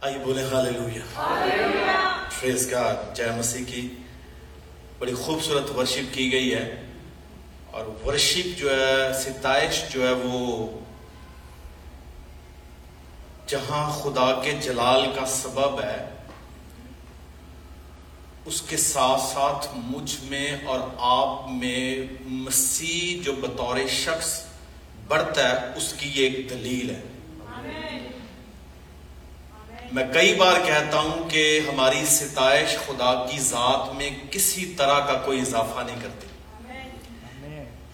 آئیے بولے ہاللویا پریز گاڈ جے مسیح کی بڑی خوبصورت ورشپ کی گئی ہے۔ اور ورشپ جو ہے، ستائش جو ہے، وہ جہاں خدا کے جلال کا سبب ہے، اس کے ساتھ ساتھ مجھ میں اور آپ میں مسیح جو بطور شخص بڑھتا ہے، اس کی یہ ایک دلیل ہے۔ میں کئی بار کہتا ہوں کہ ہماری ستائش خدا کی ذات میں کسی طرح کا کوئی اضافہ نہیں کرتی۔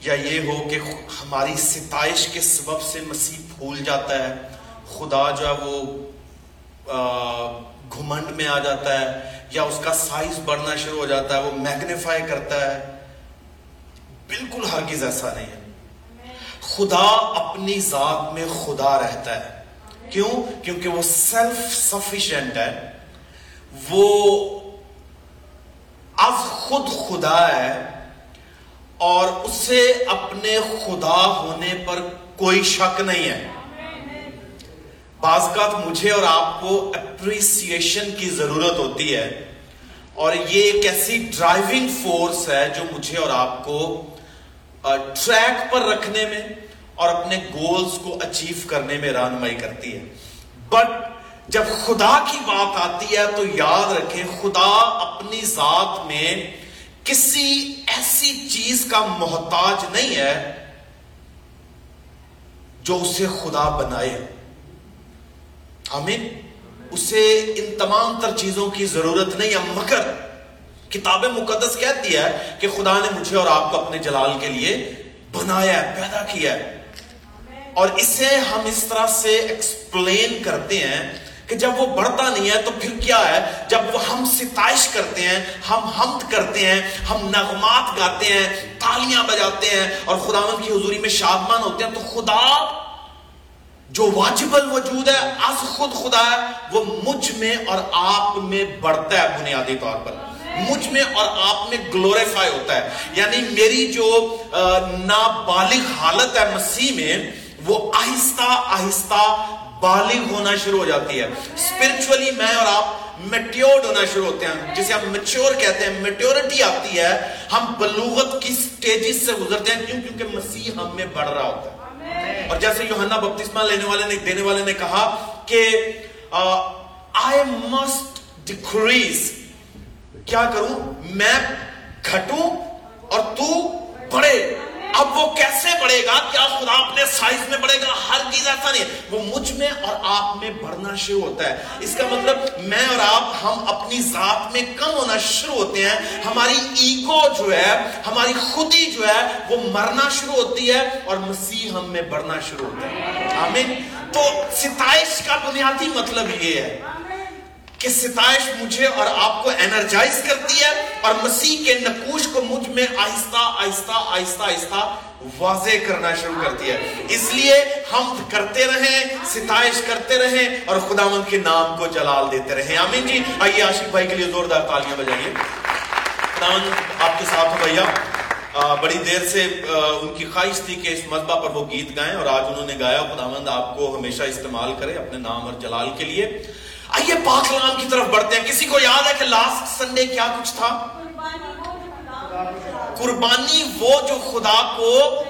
یا یہ ہو کہ ہماری ستائش کے سبب سے مسیح پھول جاتا ہے، خدا جو ہے وہ گھمنڈ میں آ جاتا ہے، یا اس کا سائز بڑھنا شروع ہو جاتا ہے، وہ میگنیفائی کرتا ہے۔ بالکل ہرگز ایسا نہیں ہے۔ خدا اپنی ذات میں خدا رہتا ہے۔ کیوں؟ کیونکہ وہ سیلف سفیشینٹ ہے، وہ از خود خدا ہے اور اسے اپنے خدا ہونے پر کوئی شک نہیں ہے۔ بعض کا مجھے اور آپ کو اپریسیشن کی ضرورت ہوتی ہے۔ اور یہ ایک ایسی ڈرائیونگ فورس ہے جو مجھے اور آپ کو ٹریک پر رکھنے میں اور اپنے گولز کو اچیو کرنے میں رہنمائی کرتی ہے۔ بٹ جب خدا کی بات آتی ہے تو یاد رکھیں خدا اپنی ذات میں کسی ایسی چیز کا محتاج نہیں ہے جو اسے خدا بنائے۔ آمین۔ اسے ان تمام تر چیزوں کی ضرورت نہیں ہے مگر کتاب مقدس کہتی ہے کہ خدا نے مجھے اور آپ کو اپنے جلال کے لیے بنایا ہے، پیدا کیا ہے۔ اور اسے ہم اس طرح سے ایکسپلین کرتے ہیں کہ جب وہ بڑھتا نہیں ہے تو پھر کیا ہے؟ جب وہ ہم ستائش کرتے ہیں، ہم حمد کرتے ہیں، ہم نغمات گاتے ہیں، تالیاں بجاتے ہیں اور خداون کی حضوری میں شادمان ہوتے ہیں، تو خدا جو واجب الوجود ہے، از خود خدا ہے، وہ مجھ میں اور آپ میں بڑھتا ہے بنیادی طور پر۔ مجھ میں اور آپ میں گلوریفائی ہوتا ہے۔ یعنی میری جو نابالغ حالت ہے مسیح میں وہ آہستہ آہستہ بالغ ہونا شروع ہو جاتی ہے۔ اسپرچولی میں اور آپ میٹیورڈ ہونا شروع ہوتے ہیں۔ جسے ہم میچور کہتے ہیں میٹیورٹی آتی ہے۔ ہم بلوغت کی سٹیجز سے گزرتے ہیں؟ کیوں؟ کیونکہ مسیح ہم میں بڑھ رہا ہوتا ہے۔ اور جیسے یوحنا بپتسمہ لینے والے نے دینے والے نے کہا کہ آئی مسٹ ڈیکریز کیا کروں؟ میں گھٹوں اور تو بڑھے۔ اب وہ کیسے بڑھے گا؟ کیا خدا اپنے سائز میں بڑھے گا؟ ہر چیز ایسا نہیں وہ مجھ میں اور آپ میں بڑھنا شروع ہوتا ہے۔ اس کا مطلب میں اور آپ، ہم اپنی ذات میں کم ہونا شروع ہوتے ہیں۔ ہماری ایگو جو ہے، ہماری خودی جو ہے، وہ مرنا شروع ہوتی ہے اور مسیح ہم میں بڑھنا شروع ہوتا ہے۔ آمین۔ تو ستائش کا بنیادی مطلب یہ ہے۔ کہ ستائش مجھے اور آپ کو انرجائز کرتی ہے اور مسیح کے نقوش کو مجھ میں آہستہ آہستہ آہستہ آہستہ واضح کرنا شروع کرتی ہے۔ اس لیے ہم کرتے رہیں، ستائش کرتے رہیں اور خدا مند کے نام کو جلال دیتے رہیں۔ آمین جی۔ آئیے عاشق بھائی کے لیے زوردار تالیاں بجائیے۔ خدا آپ کے ساتھ ہو بھیا۔ بڑی دیر سے ان کی خواہش تھی کہ اس مذبح پر وہ گیت گائیں اور آج انہوں نے گایا۔ خداوند آپ کو ہمیشہ استعمال کرے اپنے نام اور جلال کے لیے۔ آئیے پاک کلام کی طرف بڑھتے ہیں۔ کسی کو یاد ہے کہ لاسٹ سنڈے کیا کچھ تھا؟ قربانی وہ جو خدا کو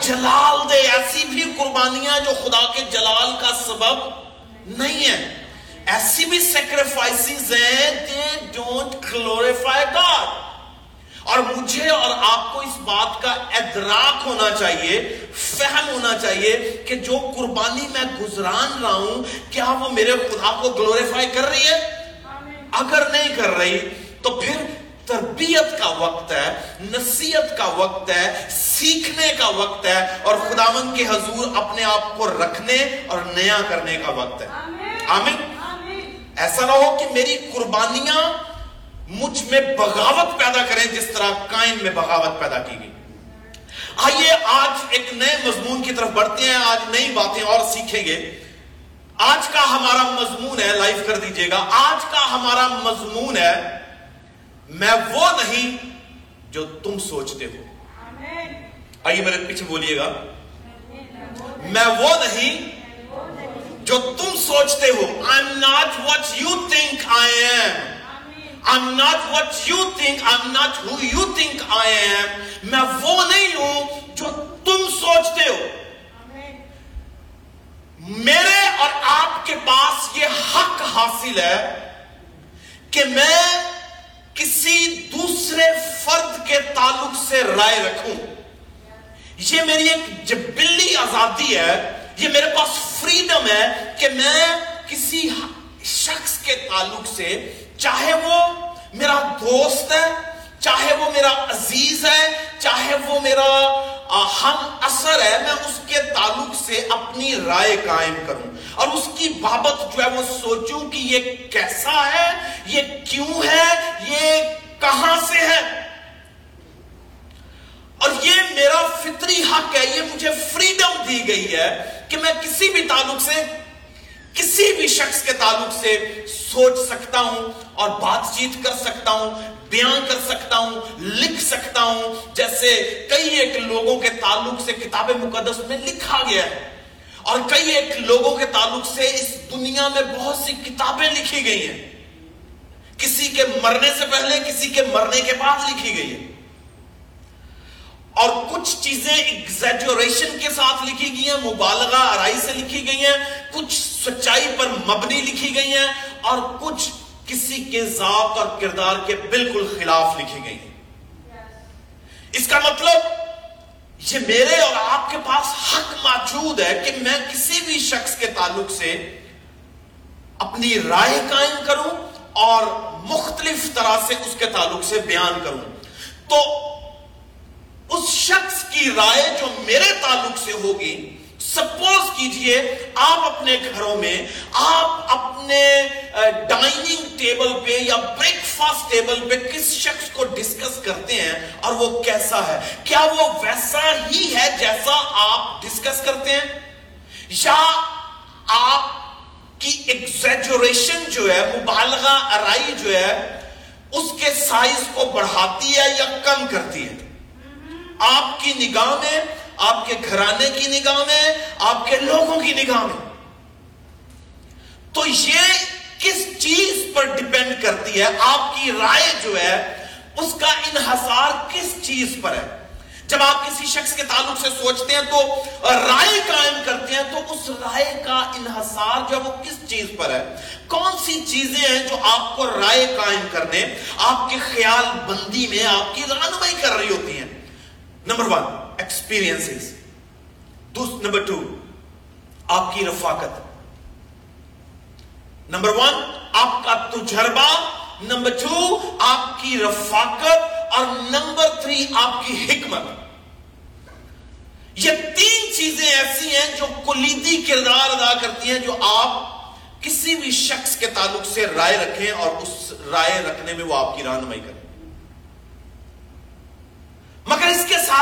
جلال دے۔ ایسی بھی قربانیاں جو خدا کے جلال کا سبب نہیں ہے ایسی بھی سیکریفائسز ہیں دے ڈونٹ گلوریفائی گاڈ اور مجھے اور آپ کو اس بات کا ادراک ہونا چاہیے فہم ہونا چاہیے کہ جو قربانی میں گزران رہا ہوں کیا وہ میرے خدا کو گلوریفائی کر رہی ہے؟ اگر نہیں کر رہی تو پھر تربیت کا وقت ہے نصیحت کا وقت ہے سیکھنے کا وقت ہے اور خداون کے حضور اپنے آپ کو رکھنے اور نیا کرنے کا وقت ہے۔ آمین۔ ایسا نہ ہو کہ میری قربانیاں مجھ میں بغاوت پیدا کریں جس طرح کائن میں بغاوت پیدا کی گئی۔ آئیے آج ایک نئے مضمون کی طرف بڑھتے ہیں، آج نئی باتیں اور سیکھیں گے۔ آج کا ہمارا مضمون ہے، لائف کر دیجیے گا۔ آج کا ہمارا مضمون ہے، میں وہ نہیں جو تم سوچتے ہو۔ آئیے میرے پیچھے بولیے گا۔ میں وہ نہیں جو تم سوچتے ہو۔ I'm not what am I'm not what you think I'm not who you think I am. میں وہ نہیں ہوں جو تم سوچتے ہو۔ میرے اور آپ کے پاس یہ حق حاصل ہے کہ میں کسی دوسرے فرد کے تعلق سے رائے رکھوں۔ یہ میری ایک جبلی آزادی ہے۔ یہ میرے پاس فریڈم ہے کہ میں کسی شخص کے تعلق سے چاہے وہ میرا دوست ہے، چاہے وہ میرا عزیز ہے، چاہے وہ میرا ہم اثر ہے، میں اس کے تعلق سے اپنی رائے قائم کروں۔ اور اس کی بابت جو ہے وہ سوچوں کہ یہ کیسا ہے، یہ کیوں ہے، یہ کہاں سے ہے۔ اور یہ میرا فطری حق ہے، یہ مجھے فریڈم دی گئی ہے کہ میں کسی بھی تعلق سے کسی بھی شخص کے تعلق سے سوچ سکتا ہوں اور بات چیت کر سکتا ہوں، بیان کر سکتا ہوں، لکھ سکتا ہوں، جیسے کئی ایک لوگوں کے تعلق سے کتاب مقدس میں لکھا گیا ہے۔ اور کئی ایک لوگوں کے تعلق سے اس دنیا میں بہت سی کتابیں لکھی گئی ہیں۔ کسی کے مرنے سے پہلے، کسی کے مرنے کے بعد لکھی گئی ہے اور کچھ چیزیں ایگزیجوریشن کے ساتھ لکھی گئی ہیں، مبالغہ آرائی سے لکھی گئی ہیں، کچھ سچائی پر مبنی لکھی گئی ہیں اور کچھ کسی کے ذات اور کردار کے بالکل خلاف لکھی گئی ہیں۔ اس کا مطلب یہ میرے اور آپ کے پاس حق موجود ہے کہ میں کسی بھی شخص کے تعلق سے اپنی رائے قائم کروں اور مختلف طرح سے اس کے تعلق سے بیان کروں۔ تو اس شخص کی رائے جو میرے تعلق سے ہوگی سپوز کیجیے آپ اپنے گھروں میں، آپ اپنے ڈائننگ ٹیبل پہ یا بریک فاسٹ ٹیبل پہ کس شخص کو ڈسکس کرتے ہیں اور وہ کیسا ہے؟ کیا وہ ویسا ہی ہے جیسا آپ ڈسکس کرتے ہیں؟ یا آپ کی ایکزیجوریشن جو ہے، مبالغہ ارائی جو ہے، اس کے سائز کو بڑھاتی ہے یا کم کرتی ہے؟ آپ کی نگاہ میں، آپ کے گھرانے کی نگاہ میں، آپ کے لوگوں کی نگاہ میں۔ تو یہ کس چیز پر ڈپینڈ کرتی ہے؟ آپ کی رائے جو ہے، اس کا انحصار کس چیز پر ہے؟ جب آپ کسی شخص کے تعلق سے سوچتے ہیں تو رائے قائم کرتے ہیں، تو اس رائے کا انحصار جو ہے وہ کس چیز پر ہے؟ کون سی چیزیں ہیں جو آپ کو رائے قائم کرنے، آپ کے خیال بندی میں، آپ کی رہنمائی کر رہی ہوتی ہیں؟ Number one experience number two آپ کی رفاقت نمبر ون آپ کا تجربہ نمبر ٹو آپ کی رفاقت اور نمبر تھری آپ کی حکمت یہ تین چیزیں ایسی ہیں جو کلیدی کردار ادا کرتی ہیں جو آپ کسی بھی شخص کے تعلق سے رائے رکھیں اور اس رائے رکھنے میں وہ آپ کی رہنمائی کریں مگر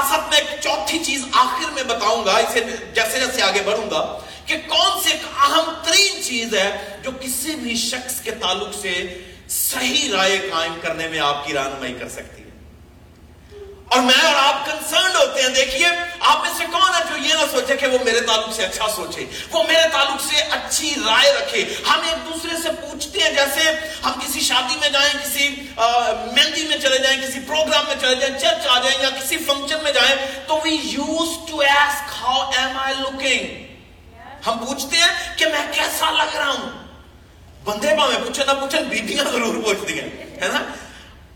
اس میں ایک چوتھی چیز آخر میں بتاؤں گا اسے جیسے جیسے آگے بڑھوں گا کہ کون سی ایک اہم ترین چیز ہے جو کسی بھی شخص کے تعلق سے صحیح رائے قائم کرنے میں آپ کی رہنمائی کر سکتی ہے اور میں اور آپ کنسرنڈ ہوتے ہیں، دیکھیے، آپ میں سے کون ہے جو یہ نہ سوچے کہ وہ میرے تعلق سے اچھا سوچے، وہ میرے تعلق سے اچھی رائے رکھے۔ ہم ایک دوسرے سے پوچھتے ہیں، جیسے ہم کسی شادی میں جائیں، کسی مہندی میں چلے جائیں، کسی پروگرام میں چلے جائیں چرچ آ جائیں یا کسی فنکشن میں جائیں، تو we use to ask how am I looking ہم پوچھتے ہیں کہ میں کیسا لگ رہا ہوں۔ بندے پاؤں پوچھے نہ پوچھے، بیٹیاں ضرور پوچھتی ہیں، ہے نا؟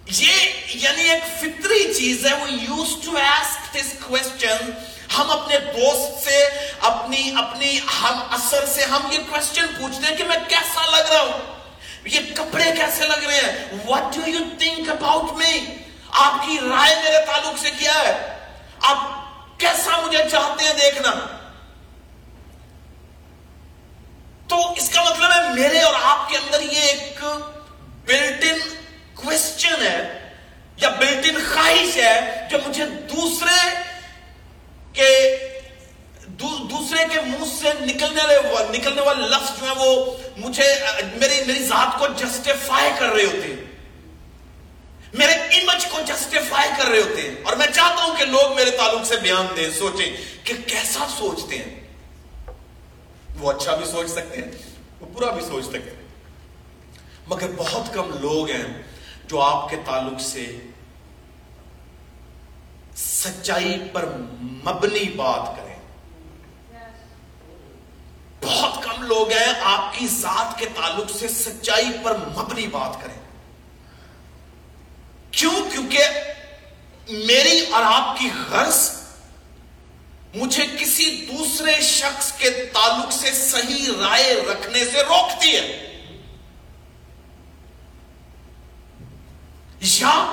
یہ یعنی ایک فطری چیز ہے، وہ use to ask this question ہم اپنے دوست سے، اپنی اپنی ہم اثر سے ہم یہ کوشچن پوچھتے ہیں کہ میں کیسا لگ رہا ہوں؟ یہ کپڑے کیسے لگ رہے ہیں؟ What do you think about me آپ کی رائے میرے تعلق سے کیا ہے؟ آپ کیسا مجھے چاہتے ہیں دیکھنا؟ تو اس کا مطلب ہے میرے اور آپ کے اندر یہ ایک بلٹ ان کوشچن ہے یا بلٹ ان خواہش ہے جو مجھے دوسرے کے دوسرے کے منہ سے نکلنے والے نکلنے والے لفظ جو ہیں وہ مجھے میری میری ذات کو جسٹیفائی کر رہے ہوتے ہیں۔ میرے امیج کو جسٹیفائی کر رہے ہوتے ہیں۔ اور میں چاہتا ہوں کہ لوگ میرے تعلق سے بیان دیں، سوچیں کہ کیسا سوچتے ہیں۔ وہ اچھا بھی سوچ سکتے ہیں، وہ برا بھی سوچ سکتے ہیں۔ مگر بہت کم لوگ ہیں جو آپ کے تعلق سے سچائی پر مبنی بات کریں۔ بہت کم لوگ ہیں آپ کی ذات کے تعلق سے سچائی پر مبنی بات کریں۔ کیوں؟ کیونکہ میری اور آپ کی غرض مجھے کسی دوسرے شخص کے تعلق سے صحیح رائے رکھنے سے روکتی ہے۔ یا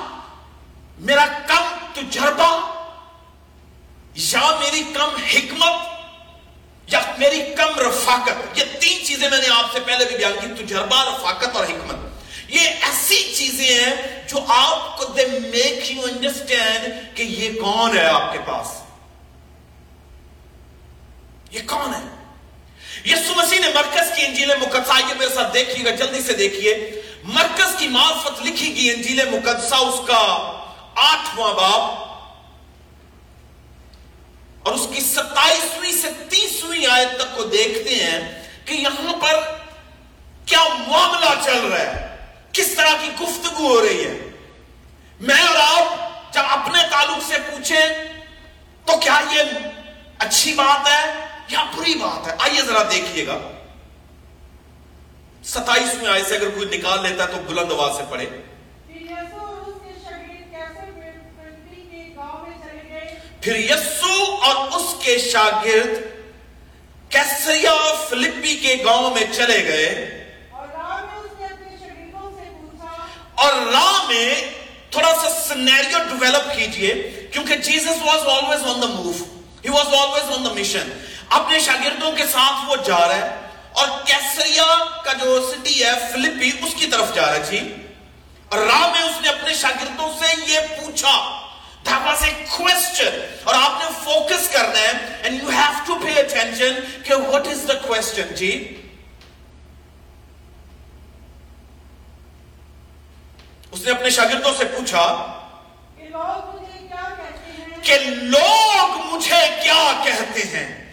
میرا کم تجربہ یا میری کم حکمت، یا میری کم رفاقت۔ یہ تین چیزیں میں نے آپ سے پہلے بھی بیان کی تجربہ رفاقت اور حکمت۔ یہ ایسی چیزیں ہیں جو آپ کو دے میک یو انڈرسٹینڈ کہ یہ کون ہے آپ کے پاس۔ یہ کون ہے؟ یسو مسیح نے مرکز کی انجیل مقدسہ، یہ میرے ساتھ دیکھیے گا، جلدی سے دیکھیے۔ مرکز کی معرفت لکھی گئی انجیل مقدسہ، اس کا آٹھواں باب۔ اور اس کی ستائیسویں سے تیسویں آیت تک کو دیکھتے ہیں کہ یہاں پر کیا معاملہ چل رہا ہے، کس طرح کی گفتگو ہو رہی ہے۔ میں اور آپ جب اپنے تعلق سے پوچھیں تو کیا یہ اچھی بات ہے یا بری بات ہے؟ آئیے ذرا دیکھیے گا۔ ستائیسویں آئے سے اگر کوئی نکال لیتا ہے تو بلند آواز سے پڑھے۔ پھر یسو اور اس کے شاگرد کیسریا فلپی کے گاؤں میں چلے گئے۔ اور راہ میں تھوڑا سا سنیریو ڈیولپ کیجیے کیونکہ Jesus was always on the move he was always on the mission اپنے شاگردوں کے ساتھ وہ جا رہا ہے۔ اور کیسریا کا جو سٹی ہے فلپی اس کی طرف جا رہا ہے جی۔ اور راہ میں اس نے اپنے شاگردوں سے یہ پوچھا That was a question اور آپ نے فوکس کرنا ہے and you have to pay attention کہ what is the question جی۔ اس نے اپنے شاگردوں سے پوچھا کہ لوگ مجھے کیا کہتے ہیں؟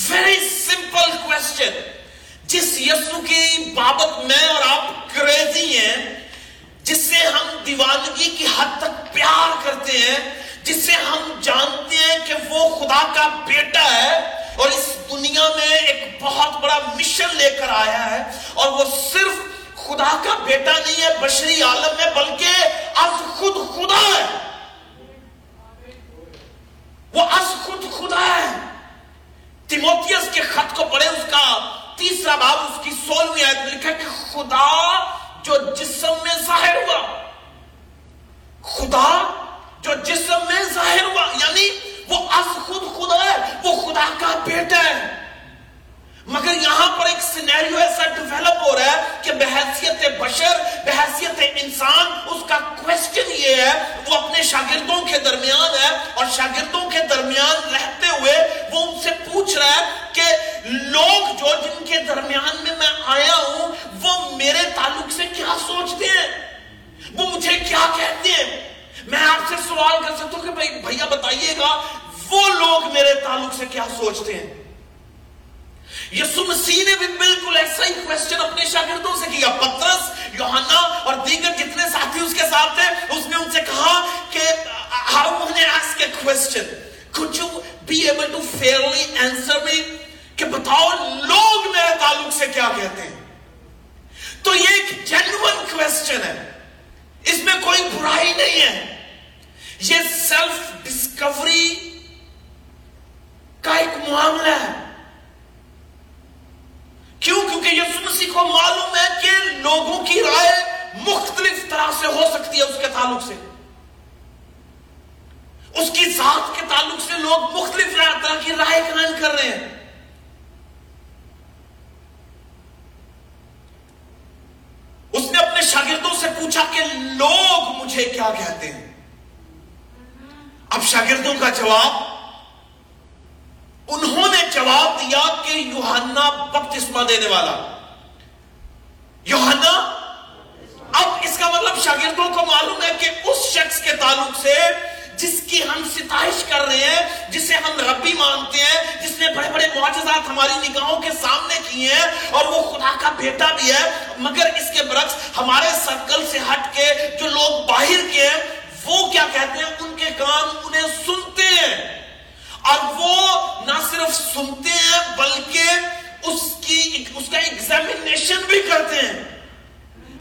ویری سمپل کوشچن جس یسو کی بابت میں اور آپ کریزی ہیں، جس سے ہم دیوانگی کی حد تک پیار کرتے ہیں، جس سے ہم جانتے ہیں کہ وہ خدا کا بیٹا ہے اور اس دنیا میں ایک بہت بڑا مشن لے کر آیا ہے۔ اور وہ صرف خدا کا بیٹا نہیں ہے بشری عالم میں، بلکہ از خود خدا ہے۔ وہ از خود خدا ہے۔ تیموتیس کے خط کو پڑھے اس کا تیسرا باب اس کی سولہویں آیت میں لکھا کہ خدا جو جسم میں ظاہر ہوا، خدا جو جسم میں ظاہر ہوا یعنی وہ از خود خدا ہے، وہ خدا کا بیٹا ہے۔ مگر یہاں پر ایک سینیریو ایسا ڈیولپ ہو رہا ہے کہ بحیثیت بشر بحیثیت انسان، اس کا کوشچن یہ ہے، وہ اپنے شاگردوں کے درمیان ہے اور شاگردوں کے درمیان رہتے ہوئے وہ ان سے پوچھ رہا ہے کہ لوگ جو جن کے درمیان میں میں آیا ہوں وہ میرے تعلق سے کیا سوچتے ہیں؟ وہ مجھے کیا کہتے ہیں؟ میں آپ سے سوال کر سکتا ہوں کہ بھائی، بھیا بتائیے گا، وہ لوگ میرے تعلق سے کیا سوچتے ہیں؟ یسو مسیح نے بھی بالکل ایسا ہی کوشچن اپنے شاگردوں سے کیا۔ پترس، یوحنا اور دیگر جتنے ساتھی اس کے ساتھ تھے اس نے ان سے کہا کہ how can I ask a question. Could you be able to fairly answer me کہ بتاؤ لوگ میرے تعلق سے کیا کہتے ہیں؟ تو یہ ایک جنون کوشچن ہے۔ اس میں کوئی برائی نہیں ہے۔ یہ سیلف ڈسکوری کا ایک معاملہ ہے۔ کیوں؟ کیونکہ یسو مسیح کو معلوم ہے کہ لوگوں کی رائے مختلف طرح سے ہو سکتی ہے اس کے تعلق سے۔ اس کی ذات کے تعلق سے لوگ مختلف طرح کی رائے قائم کر رہے ہیں اس نے اپنے شاگردوں سے پوچھا کہ لوگ مجھے کیا کہتے ہیں؟ اب شاگردوں کا جواب، انہوں نے جواب دیا کہ یوہنا بپتسمہ دینے والا۔ یوہنا اب اس کا مطلب شاگردوں کو معلوم ہے کہ اس شخص کے تعلق سے جس کی ہم ستائش کر رہے ہیں، جسے ہم ربی مانتے ہیں، جس نے بڑے بڑے معجزات ہماری نگاہوں کے سامنے کیے ہیں اور وہ خدا کا بیٹا بھی ہے۔ مگر اس کے برعکس ہمارے سرکل سے ہٹ کے جو لوگ باہر کے ہیں، وہ کیا کہتے ہیں؟ ان کے کان انہیں سنتے ہیں۔ اور وہ نہ صرف سنتے ہیں، بلکہ اس کی اس کا ایگزامینیشن بھی کرتے ہیں۔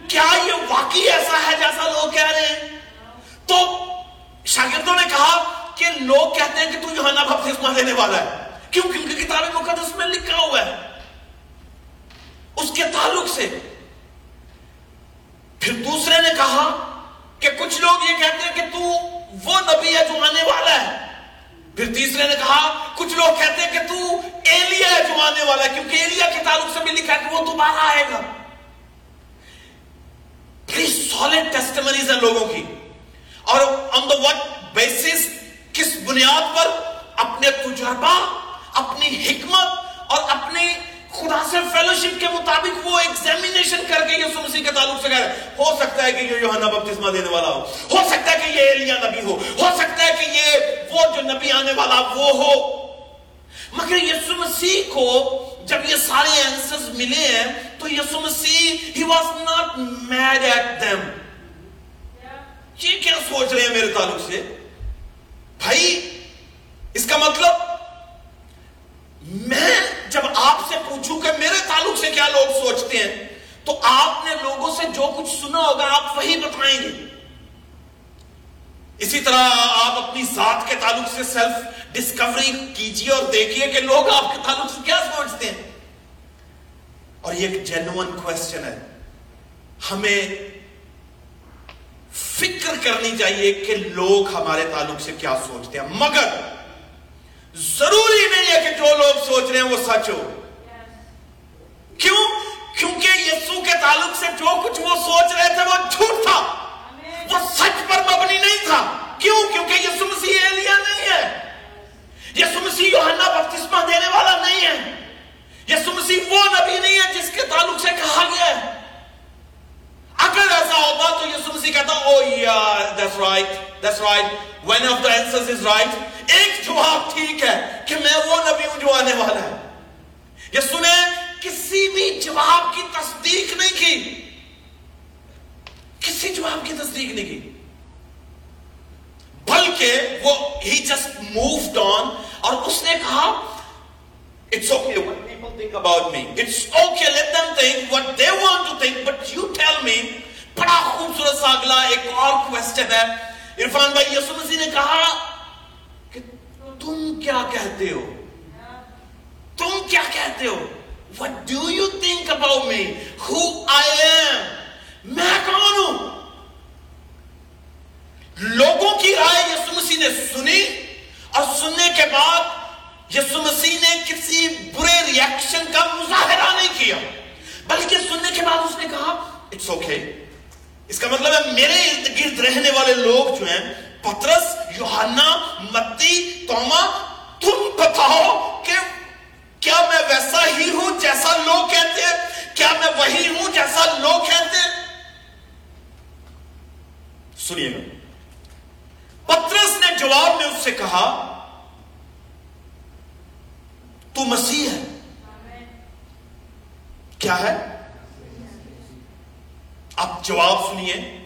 کیا یہ واقعی ایسا ہے جیسا لوگ کہہ رہے ہیں؟ تو شاگردوں نے کہا کہ لوگ کہتے ہیں کہ تو یوحنا بپتسمہ دینے والا ہے۔ کیوں؟ کیونکہ کتاب مقدس میں لکھا ہوا ہے۔ اس کے تعلق سے۔ پھر دوسرے نے کہا کہ کچھ لوگ یہ کہتے ہیں کہ تو وہ نبی ہے جو آنے والا ہے۔ پھر تیسرے نے کہا کچھ لوگ کہتے ہیں کہ تو ایلیا ہے جو آنے والا ہے، کیونکہ ایلیا کے تعلق سے بھی لکھا ہے کہ وہ دوبارہ آئے گا۔ بڑی سالڈ ٹیسٹمنیز ہیں لوگوں کی۔ اور آن دا وٹ بیسس کس بنیاد پر اپنے تجربہ، اپنی حکمت اور اپنی خدا سے فیلوشپ کے مطابق وہ ایگزامینیشن کر کے یسو مسیح کے تعلق سے کہہ رہے ہو سکتا ہے کہ یہ یوحنا بپتسمہ دینے والا ہو۔ ہو سکتا ہے کہ یہ ایلیا نبی ہو۔ ہو سکتا ہے کہ یہ وہ جو نبی آنے والا وہ ہو۔ مگر یسو مسیح کو جب یہ سارے آنسرز ملے ہیں، تو Yesu Masih he was not mad at them یہ کیا سوچ رہے ہیں میرے تعلق سے؟ بھائی، اس کا مطلب میں جب آپ سے پوچھوں کہ میرے تعلق سے کیا لوگ سوچتے ہیں، تو آپ نے لوگوں سے جو کچھ سنا ہوگا، آپ وہی بتائیں گے۔ اسی طرح آپ اپنی ذات کے تعلق سے سیلف ڈسکوری کیجیے اور دیکھیے کہ لوگ آپ کے تعلق سے کیا سوچتے ہیں۔ اور یہ ایک جینوئن کوشچن ہے۔ ہمیں فکر کرنی چاہیے کہ لوگ ہمارے تعلق سے کیا سوچتے ہیں۔ مگر ضروری نہیں ہے کہ جو لوگ سوچ رہے ہیں وہ سچ ہو۔ کیوں؟ کیونکہ یسو کے تعلق سے جو کچھ وہ سوچ رہے تھے وہ جھوٹ تھا۔ وہ سچ پر مبنی نہیں تھا۔ کیوں؟ کیونکہ یسو مسیح ایلیا نہیں ہے۔ یسو مسیح یوحنا بپتسمہ دینے والا نہیں ہے۔ یسو مسیح وہ نبی نہیں ہے جس کے تعلق سے کہا گیا ہے۔ اگر ایسا ہوتا تو یسو مسیح کہتا oh, او یار that's right that's right. One of the answers is right. ایک جواب ٹھیک ہے کہ میں وہ نبی ہوں جو آنے والا ہے۔ یسو نے کسی بھی جواب کی تصدیق نہیں کی۔ کسی جواب کی تصدیق نہیں کی۔ بلکہ وہ ہی جسٹ مووڈ آن اور اس نے کہا، It's okay people think about me. It's okay let them think what they want to think, but you tell me. بڑا خوبصورت سا اگلا ایک اور کوشچن ہے عرفان بھائی یسو مسیح نے کہا کہ تم کیا کہتے ہو تم کیا کہتے ہو What do you think about me? Who I am? میں کون ہوں لوگوں کی رائے یسو مسیح نے سنی اور سننے کے بعد یسو مسیح نے کسی برے ریاکشن کا مظاہرہ نہیں کیا، بلکہ سننے کے بعد اس نے کہا اٹس اوکے اس کا مطلب ہے میرے ارد گرد رہنے والے لوگ جو ہیں، پترس، یوحنا، متی، توما، تم بتاؤ کہ کیا میں ویسا ہی ہوں جیسا لوگ کہتے ہیں؟ کیا میں وہی ہوں جیسا لوگ کہتے ہیں؟ سنیے۔ گا پترس نے جواب میں اس سے کہا تو مسیح ہے۔ کیا ہے؟ آپ جواب سنیے۔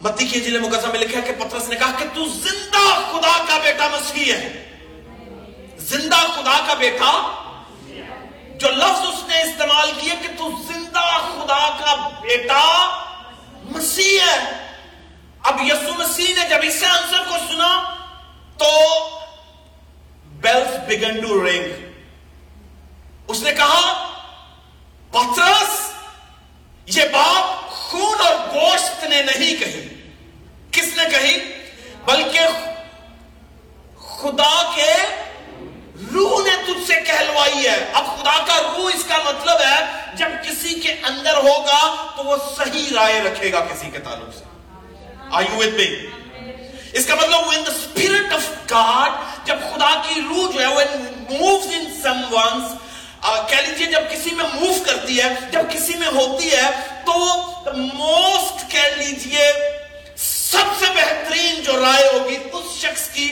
متی کی انجیل مقدسہ میں لکھا ہے کہ پترس نے کہا کہ تو زندہ خدا کا بیٹا مسیح ہے۔ زندہ خدا کا بیٹا۔ جو لفظ اس نے استعمال کیے کہ تو زندہ خدا کا بیٹا مسیح ہے۔ اب یسو مسیح نے جب اس آنسر کو سنا تو بیلز بگن ٹو رنگ اس نے کہا، پترس، یہ بات خون اور گوشت نے نہیں کہی. کس نے کہی؟ بلکہ خدا کے روح نے تجھ سے کہلوائی ہے. اب خدا کا روح اس کا مطلب ہے، جب کسی کے اندر ہوگا تو وہ صحیح رائے رکھے گا کسی کے تعلق سے۔ Are you with me? اس کا مطلب when the spirit of God جب خدا کی روح جو ہے when moves in some someone's کہہ لیجیے جب کسی میں موف کرتی ہے جب کسی میں ہوتی ہے تو most کہہ لیجیے سب سے بہترین جو رائے ہوگی اس شخص کی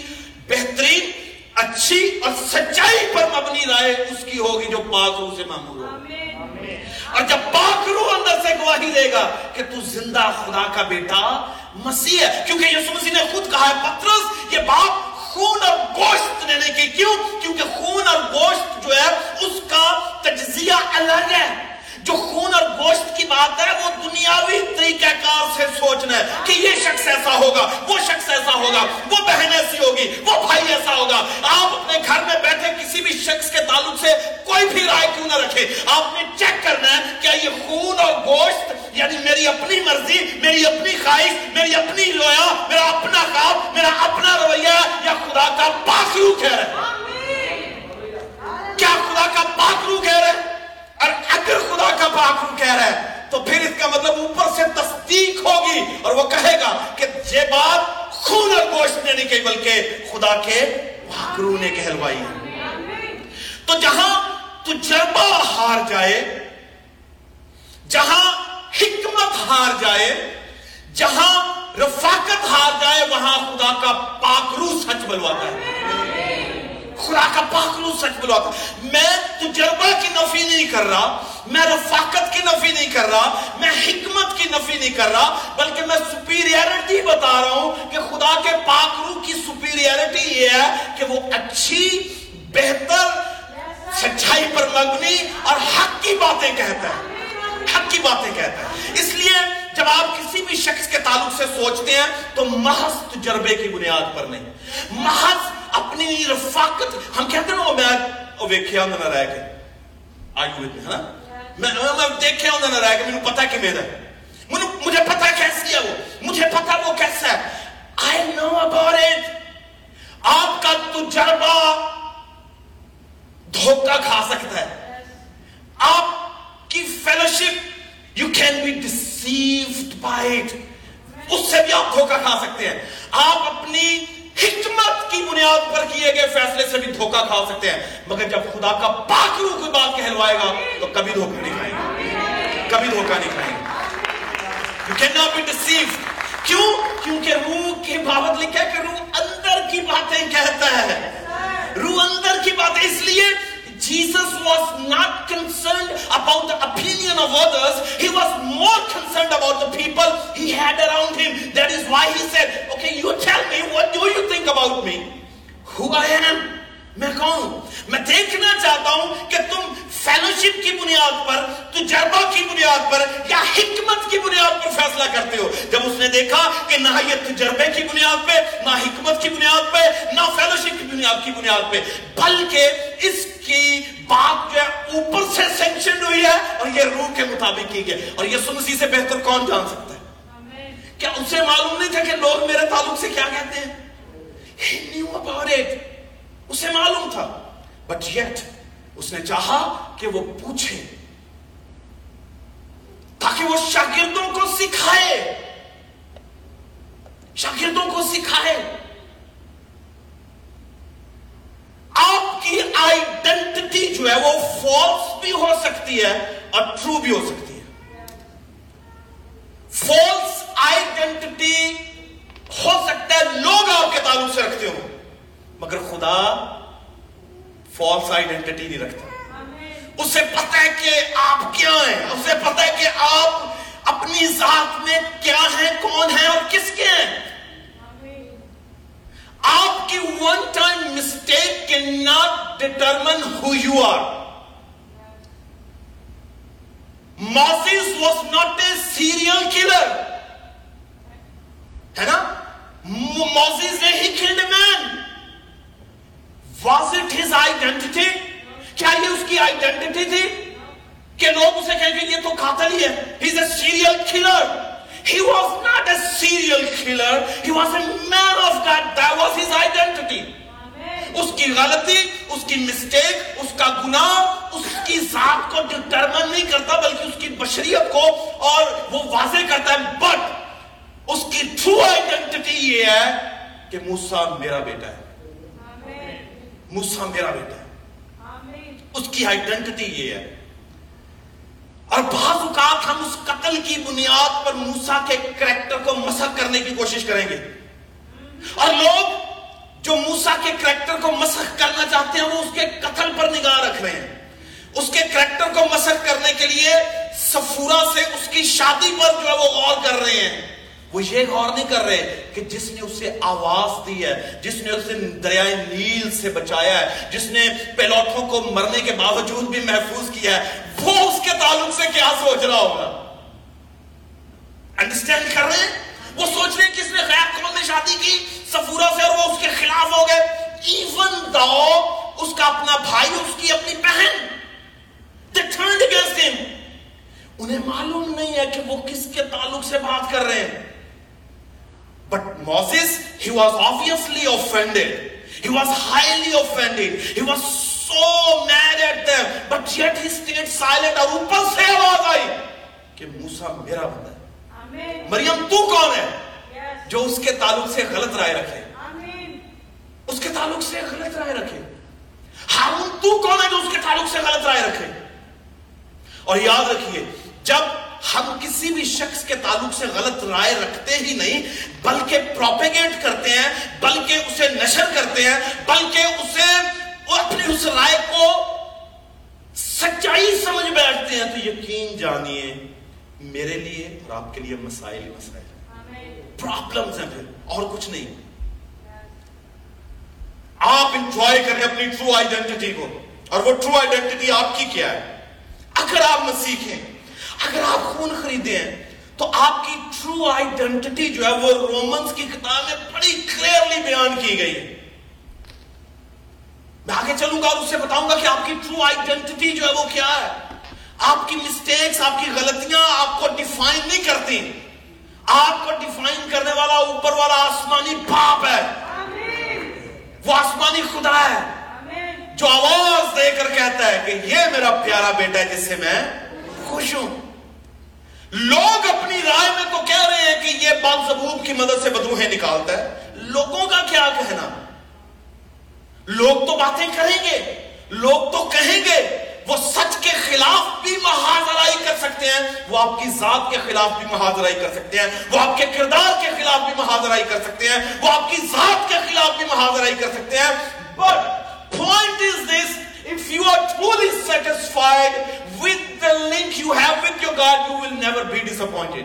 بہترین اچھی اور سچائی پر مبنی رائے اس کی ہوگی جو پاک روح سے معمول ہوگی اور جب پاک روح اندر سے گواہی دے گا کہ تو زندہ خدا کا بیٹا مسیح ہے۔ کیونکہ یسو مسیح نے خود کہا ہے، پترس، یہ باپ خون اور گوشت لینے کی۔ کیوں؟ کیونکہ خون اور گوشت جو ہے، اس کا تجزیہ الگ ہے۔ جو خون اور گوشت کی بات ہے وہ دنیاوی طریقہ کار سے سوچنا ہے کہ یہ شخص ایسا ہوگا وہ شخص ایسا ہوگا وہ بہن ایسی ہوگی وہ بھائی ایسا ہوگا۔ آپ اپنے گھر میں بیٹھے کسی بھی شخص کے تعلق سے کوئی بھی رائے کیوں نہ رکھے آپ نے چیک کرنا ہے کیا یہ خون اور گوشت یعنی میری اپنی مرضی میری اپنی خواہش میری اپنی رویا میرا اپنا خواب میرا اپنا رویہ یا خدا کا پاکرو کہہ رہے کیا خدا کا پاکرو کہہ رہے اور اگر خدا کا پاک کہہ رہا ہے تو پھر اس کا مطلب اوپر سے تصدیق ہوگی اور وہ کہے گا کہ یہ بات خون اور گوشت نے نہیں کہی، بلکہ خدا کے پاکرو نے کہلوائی۔ ہے تو جہاں تجربہ ہار جائے، جہاں حکمت ہار جائے، جہاں رفاقت ہار جائے، وہاں خدا کا پاکرو سچ بلواتا ہے۔ خدا کا پاکلو سچ بلواتا میں تجربہ کی نفی نہیں کر رہا، میں رفاقت کی نفی نہیں کر رہا، میں حکمت کی نفی نہیں کر رہا، بلکہ میں سپیریرٹی بتا رہا ہوں کہ خدا کے پاکلو کی سپیریرٹی یہ ہے کہ وہ اچھی، بہتر، سچائی پر مبنی اور حق کی باتیں کہتا ہے۔ حق کی باتیں کہتا ہے۔ اس لیے جب آپ کسی بھی شخص کے تعلق سے سوچتے ہیں تو محض تجربے کی بنیاد پر نہیں۔ محض اپنی رفاقت، ہم کہتے ہیں میں او ویکھیا ہوں نہ رہ کے۔ آئی ہوئے ہے نا؟ میں میں دیکھیا ہوں نہ رہ کے مجھے پتہ کہ میرا مجھے پتہ کیسی ہے وہ؟ مجھے پتہ وہ کیسا ہے؟ I know about it. آپ کا تجربہ دھوکہ کھا سکتا ہے۔ آپ کی fellowship you can be deceived by it اس سے بھی آپ دھوکہ کھا سکتے ہیں۔ آپ اپنی حکمت کی بنیاد پر کیے گئے فیصلے سے بھی دھوکہ کھا سکتے ہیں۔ مگر جب خدا کا پاک روح کوئی بات کہلوائے گا، تو کبھی دھوکہ نہیں کھائیں گے کبھی دھوکہ نہیں کھائیں گے You cannot be deceived. کیوں؟ کیونکہ روح کی بابت لکھا ہے کہ روح اندر کی باتیں کہتا ہے۔ روح اندر کی باتیں، اس لیے Jesus was not concerned about the opinion of others. He was more concerned about the people he had around him. That is why he said, okay, you tell me, what do you think about me? Who I am? میں کون میں دیکھنا چاہتا ہوں کہ تم fellowship کی بنیاد پر تجربہ کی بنیاد پر یا حکمت کی بنیاد پر فیصلہ کرتے ہو۔ جب اس نے دیکھا کہ نہ یہ تجربے کی بنیاد پہ نہ حکمت کی بنیاد پہ نہ فیلوشپ کی بنیاد کی بنیاد پہ بلکہ اس کی بات جو ہے اوپر سے سینکشن ہوئی ہے اور یہ روح کے مطابق کی گئی۔ اور یہ سمسی سے بہتر کون جان سکتا ہے؟ کیا اسے معلوم نہیں تھا کہ لوگ میرے تعلق سے کیا کہتے ہیں؟ He knew about it. اسے معلوم تھا۔ بٹ یٹ اس نے چاہا کہ وہ پوچھے۔ تاکہ وہ شاگردوں کو سکھائے۔ شاگردوں کو سکھائے۔ آپ کی آئیڈینٹی جو ہے وہ فالس بھی ہو سکتی ہے اور ٹرو بھی ہو سکتی ہے فالس آئیڈینٹی ہو سکتا ہے لوگ آپ کے تعلق سے رکھتے ہو خدا فالس آئیڈینٹی نہیں رکھتا۔ اسے پتہ ہے کہ آپ کیا ہیں اسے پتہ ہے کہ آپ اپنی ذات میں کیا ہیں کون ہیں اور کس کے ہیں۔ آپ کی one time mistake can not determine who you are Moses was not a serial killer. ہے نا؟ Moses نے ہی killed a Was it his identity? کیا یہ اس کی آئیڈینٹی تھی کہ لوگ اسے کہیں گے یہ تو قاتل ہی ہے He's a serial killer. He was not a serial killer. He was a man of God. That was his identity. اس کی غلطی اس کی مسٹیک اس کا گناہ اس کی ذات کو ڈٹرمن نہیں کرتا بلکہ اس کی بشریت کو اور وہ واضح کرتا ہے بٹ اس کی ٹرو آئیڈینٹی یہ ہے کہ موسیٰ میرا بیٹا ہے موسیٰ میرا بیٹا ہے۔ اس کی آئیڈینٹی یہ ہے۔ اور بعض اوقات ہم اس قتل کی بنیاد پر موسیٰ کے کریکٹر کو مسخ کرنے کی کوشش کریں گے۔ اور لوگ جو موسیٰ کے کریکٹر کو مسخ کرنا چاہتے ہیں وہ اس کے قتل پر نگاہ رکھ رہے ہیں۔ اس کے کریکٹر کو مسر کرنے کے لیے سفورا سے اس کی شادی پر جو ہے وہ غور کر رہے ہیں۔ وہ یہ غور نہیں کر رہے کہ جس نے اسے آواز دی ہے، جس نے اسے دریائے نیل سے بچایا ہے، جس نے پیلوٹوں کو مرنے کے باوجود بھی محفوظ کیا ہے، وہ اس کے تعلق سے کیا سوچ رہا ہوگا؟ انڈرسٹینڈ کر رہے ہیں؟ وہ سوچ رہے ہیں کہ اس نے غیر قوم میں شادی کی سفورا سے اور وہ اس کے خلاف ہو گئے۔ ایون دو اس کا اپنا بھائی، اس کی اپنی بہن، they turned against him انہیں معلوم نہیں ہے کہ وہ کس کے تعلق سے بات کر رہے ہیں۔ But Moses, he was obviously offended. He was highly offended. He was so mad at them. But yet he stayed silent. اور اوپر سے آواز آئی کہ موسیٰ میرا بندہ ہے مریم تو کون ہے جو اس کے تعلق سے غلط رائے رکھے اس کے تعلق سے غلط رائے رکھے ہارون تو کون ہے جو اس کے تعلق سے غلط رائے رکھے اور یاد رکھیے جب ہم کسی بھی شخص کے تعلق سے غلط رائے رکھتے ہی نہیں، بلکہ پروپیگیٹ کرتے ہیں، بلکہ اسے نشر کرتے ہیں، بلکہ اسے اپنی اس رائے کو سچائی سمجھ بیٹھتے ہیں۔ تو یقین جانیے، میرے لیے اور آپ کے لیے مسائل مسائل۔ پرابلمز ہیں پھر، اور کچھ نہیں۔ آپ انجوائے کریں اپنی ٹرو آئیڈینٹی کو، اور وہ ٹرو آئیڈینٹی آپ کی کیا ہے؟ اگر آپ مسیح ہیں اگر آپ خون خریدے ہیں تو آپ کی ٹرو آئیڈینٹی جو ہے وہ رومنز کی کتاب میں بڑی کلیئرلی بیان کی گئی ہے۔ میں آگے چلوں گا اور اسے بتاؤں گا کہ آپ کی ٹرو آئیڈینٹی جو ہے وہ کیا ہے۔ آپ کی مسٹیکس آپ کی غلطیاں آپ کو ڈیفائن نہیں کرتی۔ آپ کو ڈیفائن کرنے والا اوپر والا آسمانی باپ ہے۔ وہ آسمانی خدا ہے۔ جو آواز دے کر کہتا ہے کہ یہ میرا پیارا بیٹا ہے جس سے میں خوش ہوں۔ لوگ اپنی رائے میں تو کہہ رہے ہیں کہ یہ بال زبوب کی مدد سے بدوہیں نکالتا ہے۔ لوگوں کا کیا کہنا؟ لوگ تو باتیں کریں گے۔ لوگ تو کہیں گے، وہ سچ کے خلاف بھی محاذرائی کر سکتے ہیں۔ وہ آپ کی ذات کے خلاف بھی محاذرائی کر سکتے ہیں۔ وہ آپ کے کردار کے خلاف بھی محاذرائی کر سکتے ہیں۔ وہ آپ کی ذات کے خلاف بھی محاذرائی کر سکتے ہیں۔ But point is this if you are truly satisfied with the link you have with your God, you will never be disappointed.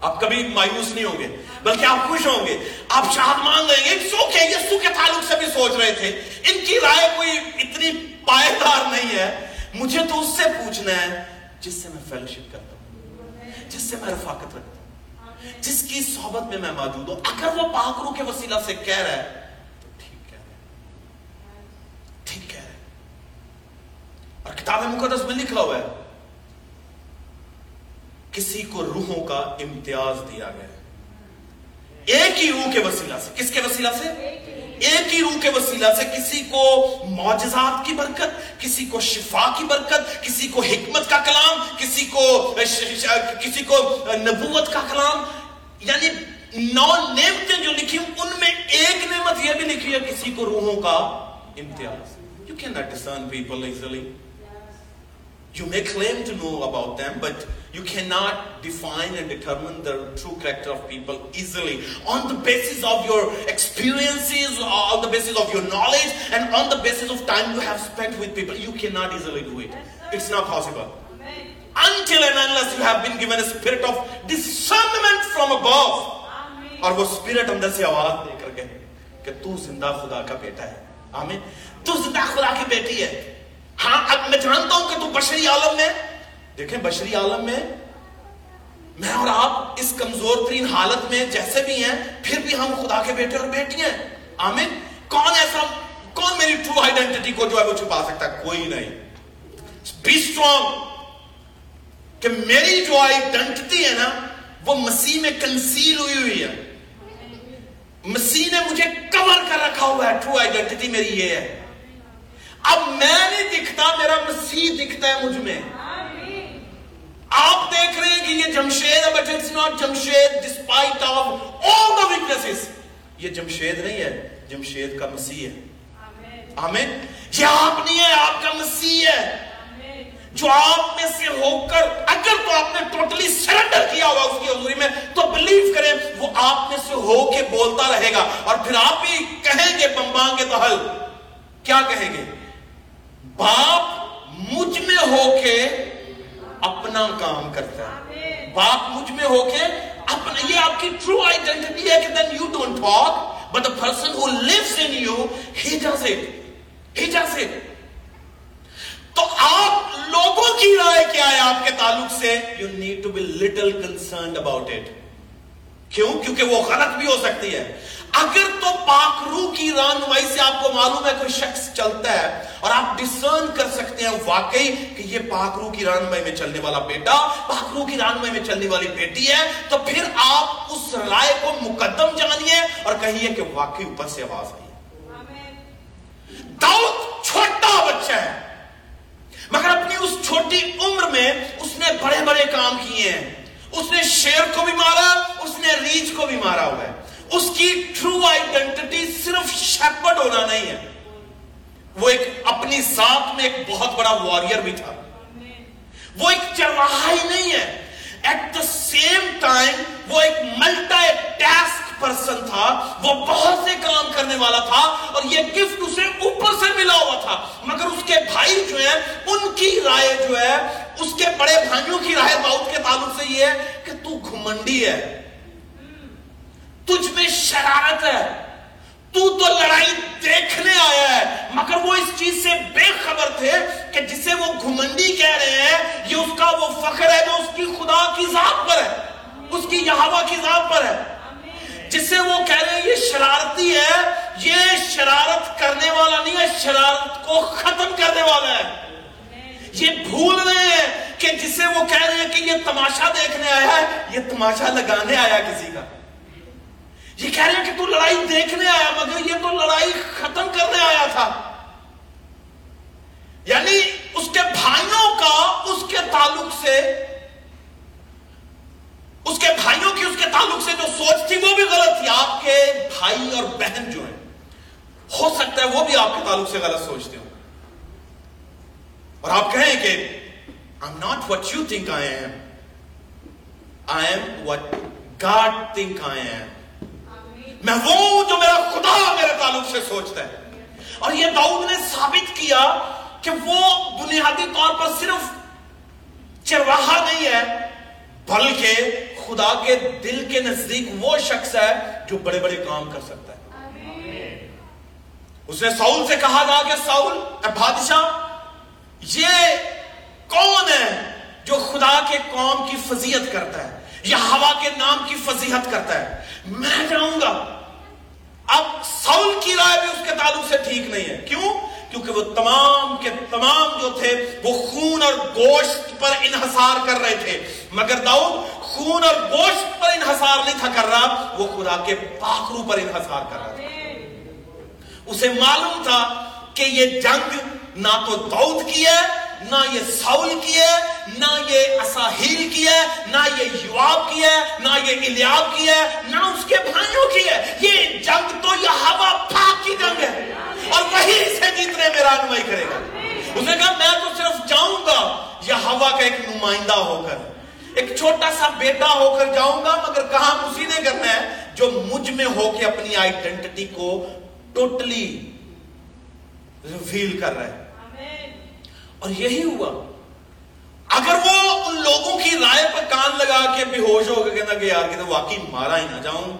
آپ کبھی مایوس نہیں ہوں گے بلکہ آپ خوش ہوں گے۔ آپ شاہد مان لیں گے سو کے یسو کے تعلق سے بھی سوچ رہے تھے۔ ان کی رائے کوئی اتنی پائیدار نہیں ہے۔ مجھے تو اس سے پوچھنا ہے جس سے میں فیلوشپ کرتا ہوں جس سے میں رفاقت رکھتا ہوں جس کی صحبت میں میں موجود ہوں۔ اگر وہ پاکرو کے وسیلہ سے کہہ رہا ہے ٹھیک ہے۔ اور کتاب مقدس میں لکھا ہوا ہے، کسی کو روحوں کا امتیاز دیا گیا۔ ایک ہی روح کے وسیلہ سے، کس کے وسیلہ سے؟ ایک ہی روح کے وسیلہ سے کسی کو معجزات کی برکت، کسی کو شفا کی برکت، کسی کو حکمت کا کلام، کسی کو کسی کو نبوت کا کلام۔ یعنی نو نعمتیں جو لکھی، ان میں ایک نعمت یہ بھی لکھی ہے، کسی کو روحوں کا امتیاز You cannot discern people easily. You may claim to know about them, but you cannot define and determine the true character of people easily on the basis of your experiences, on the basis of your knowledge, and on the basis of time you have spent with people. You cannot easily do it. It's not possible. Amen. Until and unless you have been given a spirit of discernment from above. اور وہ spirit اندر سے آواز دے کر کے کہ تو زندہ خدا کا بیٹا ہے آمین۔ تو زندہ خدا کی بیٹی ہے۔ ہاں اب میں جانتا ہوں کہ تو بشری عالم میں دیکھیں، بشری عالم میں میں اور آپ اس کمزور ترین حالت میں جیسے بھی ہیں، پھر بھی ہم خدا کے بیٹے اور بیٹی ہیں۔ آمین۔ کون ایسا کون میری ٹرو آئیڈینٹی کو جو ہے وہ چھپا سکتا ہے؟ کوئی نہیں۔ بی اسٹرانگ کہ میری جو آئیڈینٹی ہے نا، وہ مسیح میں کنسیل ہوئی ہوئی ہے۔ مسیح نے مجھے کور کر رکھا ہوا ہے ٹرو آئیڈینٹی میری یہ ہے۔ اب میں نہیں دکھتا میرا مسیح دکھتا ہے مجھ میں۔ آپ دیکھ رہے ہیں کہ یہ جمشید ہے but it's not Jamshed despite of all the weaknesses یہ جمشید نہیں ہے جمشید کا مسیح ہے۔ آمین۔ یہ آپ نہیں ہے آپ کا مسیح ہے۔ جو آپ میں سے ہو کر اگر تو آپ نے ٹوٹلی سرنڈر کیا ہوا اس کی حضوری میں تو بلیو کریں وہ آپ میں سے ہو کے بولتا رہے گا۔ اور پھر آپ بھی کہیں گے بمبانگے تو حل۔ کیا کہیں گے؟ باپ مجھ میں ہو کے اپنا کام کرتا ہے۔ باپ مجھ میں ہو کے اپنا یہ آپ کی ٹرو آئیڈینٹی ہے کہ then you don't talk but the person who lives in you he does it he does it تو آپ لوگوں کی رائے کیا ہے آپ کے تعلق سے؟ You need to be little concerned about it کیوں؟ کیونکہ وہ غلط بھی ہو سکتی ہے۔ اگر تو پاکرو کی رہنمائی سے آپ کو معلوم ہے کوئی شخص چلتا ہے اور آپ ڈسرن کر سکتے ہیں واقعی کہ یہ پاکرو کی رہنمائی میں چلنے والا بیٹا پاکرو کی رہنمائی میں چلنے والی بیٹی ہے تو پھر آپ اس رائے کو مقدم جانیے اور کہیے کہ واقعی اوپر سے آواز آئی۔ داؤد چھوٹا بچہ ہے۔ مگر اپنی اس چھوٹی عمر میں اس نے بڑے بڑے کام کیے ہیں۔ اس نے شیر کو بھی مارا، اس نے ریچ کو بھی مارا ہوا ہے۔ اس کی ٹرو آئیڈینٹی صرف شیپرڈ ہونا نہیں ہے۔ وہ ایک اپنی ذات میں ایک بہت بڑا واریر بھی تھا۔ وہ ایک چرواہا ہی نہیں ہے۔ ایٹ دا سیم ٹائم وہ ایک ملٹا ٹاسک پرسن تھا وہ بہت سے کام کرنے والا تھا اور یہ گفٹ اسے اوپر سے ملا ہوا تھا۔ مگر اس کے بھائی جو ہیں، ان کی رائے جو ہے، اس کے بڑے بھائیوں کی رائے داؤد کے تعلق سے یہ ہے کہ تو گھمنڈی ہے۔ تجھ میں شرارت ہے۔ تو تو لڑائی دیکھنے آیا ہے۔ مگر وہ اس چیز سے بے خبر تھے کہ جسے وہ گھمنڈی کہہ رہے ہیں، یہ اس کا وہ فخر ہے جو اس کی خدا کی ذات پر ہے۔ اس کی یہاں کی ذات پر ہے۔ جسے وہ کہہ رہے ہیں، یہ شرارتی ہے، یہ شرارت کرنے والا نہیں ہے، شرارت کو ختم کرنے والا ہے۔ یہ بھول رہے ہیں کہ جسے وہ کہہ رہے ہیں کہ یہ تماشا دیکھنے آیا ہے، یہ تماشا لگانے آیا کسی کا۔ یہ کہہ رہے ہیں کہ تو لڑائی دیکھنے آیا، مگر یہ تو لڑائی ختم کرنے آیا تھا۔ یعنی اس کے بھائیوں کا، اس کے تعلق سے اس کے بھائیوں کی اس کے تعلق سے جو سوچ تھی وہ بھی غلط تھی۔ آپ کے بھائی اور بہن جو ہیں، ہو سکتا ہے وہ بھی آپ کے تعلق سے غلط سوچتے ہو اور آپ کہیں کہ I'm not what you think I am. I am what God think I am. میں وہ ہوں جو میرا خدا میرے تعلق سے سوچتا ہے۔ اور یہ داؤد نے ثابت کیا کہ وہ بنیادی طور پر صرف چرواہا نہیں ہے، بلکہ خدا کے دل کے نزدیک وہ شخص ہے جو بڑے بڑے کام کر سکتا ہے۔ آمین اس نے ساؤل سے کہا گا کہ ساؤل، اے بادشاہ، یہ کون ہے جو خدا کے قوم کی فضیت کرتا ہے؟ یا ہوا کے نام کی فضیحت کرتا ہے۔ میں جاؤں گا۔ اب سول کی رائے بھی اس کے تعلق سے ٹھیک نہیں ہے۔ کیوں؟ کیونکہ وہ تمام کے تمام جو تھے، وہ خون اور گوشت پر انحصار کر رہے تھے۔ مگر داؤد خون اور گوشت پر انحصار نہیں تھا کر رہا، وہ خدا کے پاکرو پر انحصار کر رہا تھا۔ اسے معلوم تھا کہ یہ جنگ نہ تو داؤد کی ہے، نہ یہ ساؤل کی ہے، نہ یہ اساہیل کی ہے، نہ یہ یواب کی ہے، نہ یہ الیاب کی ہے، نہ اس کے بھائیوں کی ہے۔ یہ جنگ تو یہ ہوا پاک کی جنگ ہے۔ اور وہی اسے جیتنے میں رہنمائی کرے گا۔ اس نے کہا، میں تو صرف جاؤں گا، یہ ہوا کا ایک نمائندہ ہو کر۔ ایک چھوٹا سا بیٹا ہو کر جاؤں گا، مگر کہاں اسی نے کرنا ہے؟ جو مجھ میں ہو کے اپنی آئیڈینٹی کو ٹوٹلی ریویل کر رہا ہے۔ اور یہی ہوا۔ اگر وہ ان لوگوں کی رائے پر کان لگا کے بے ہوش ہو کے کہنا کہ یار کہ واقعی مارا ہی نہ جاؤں۔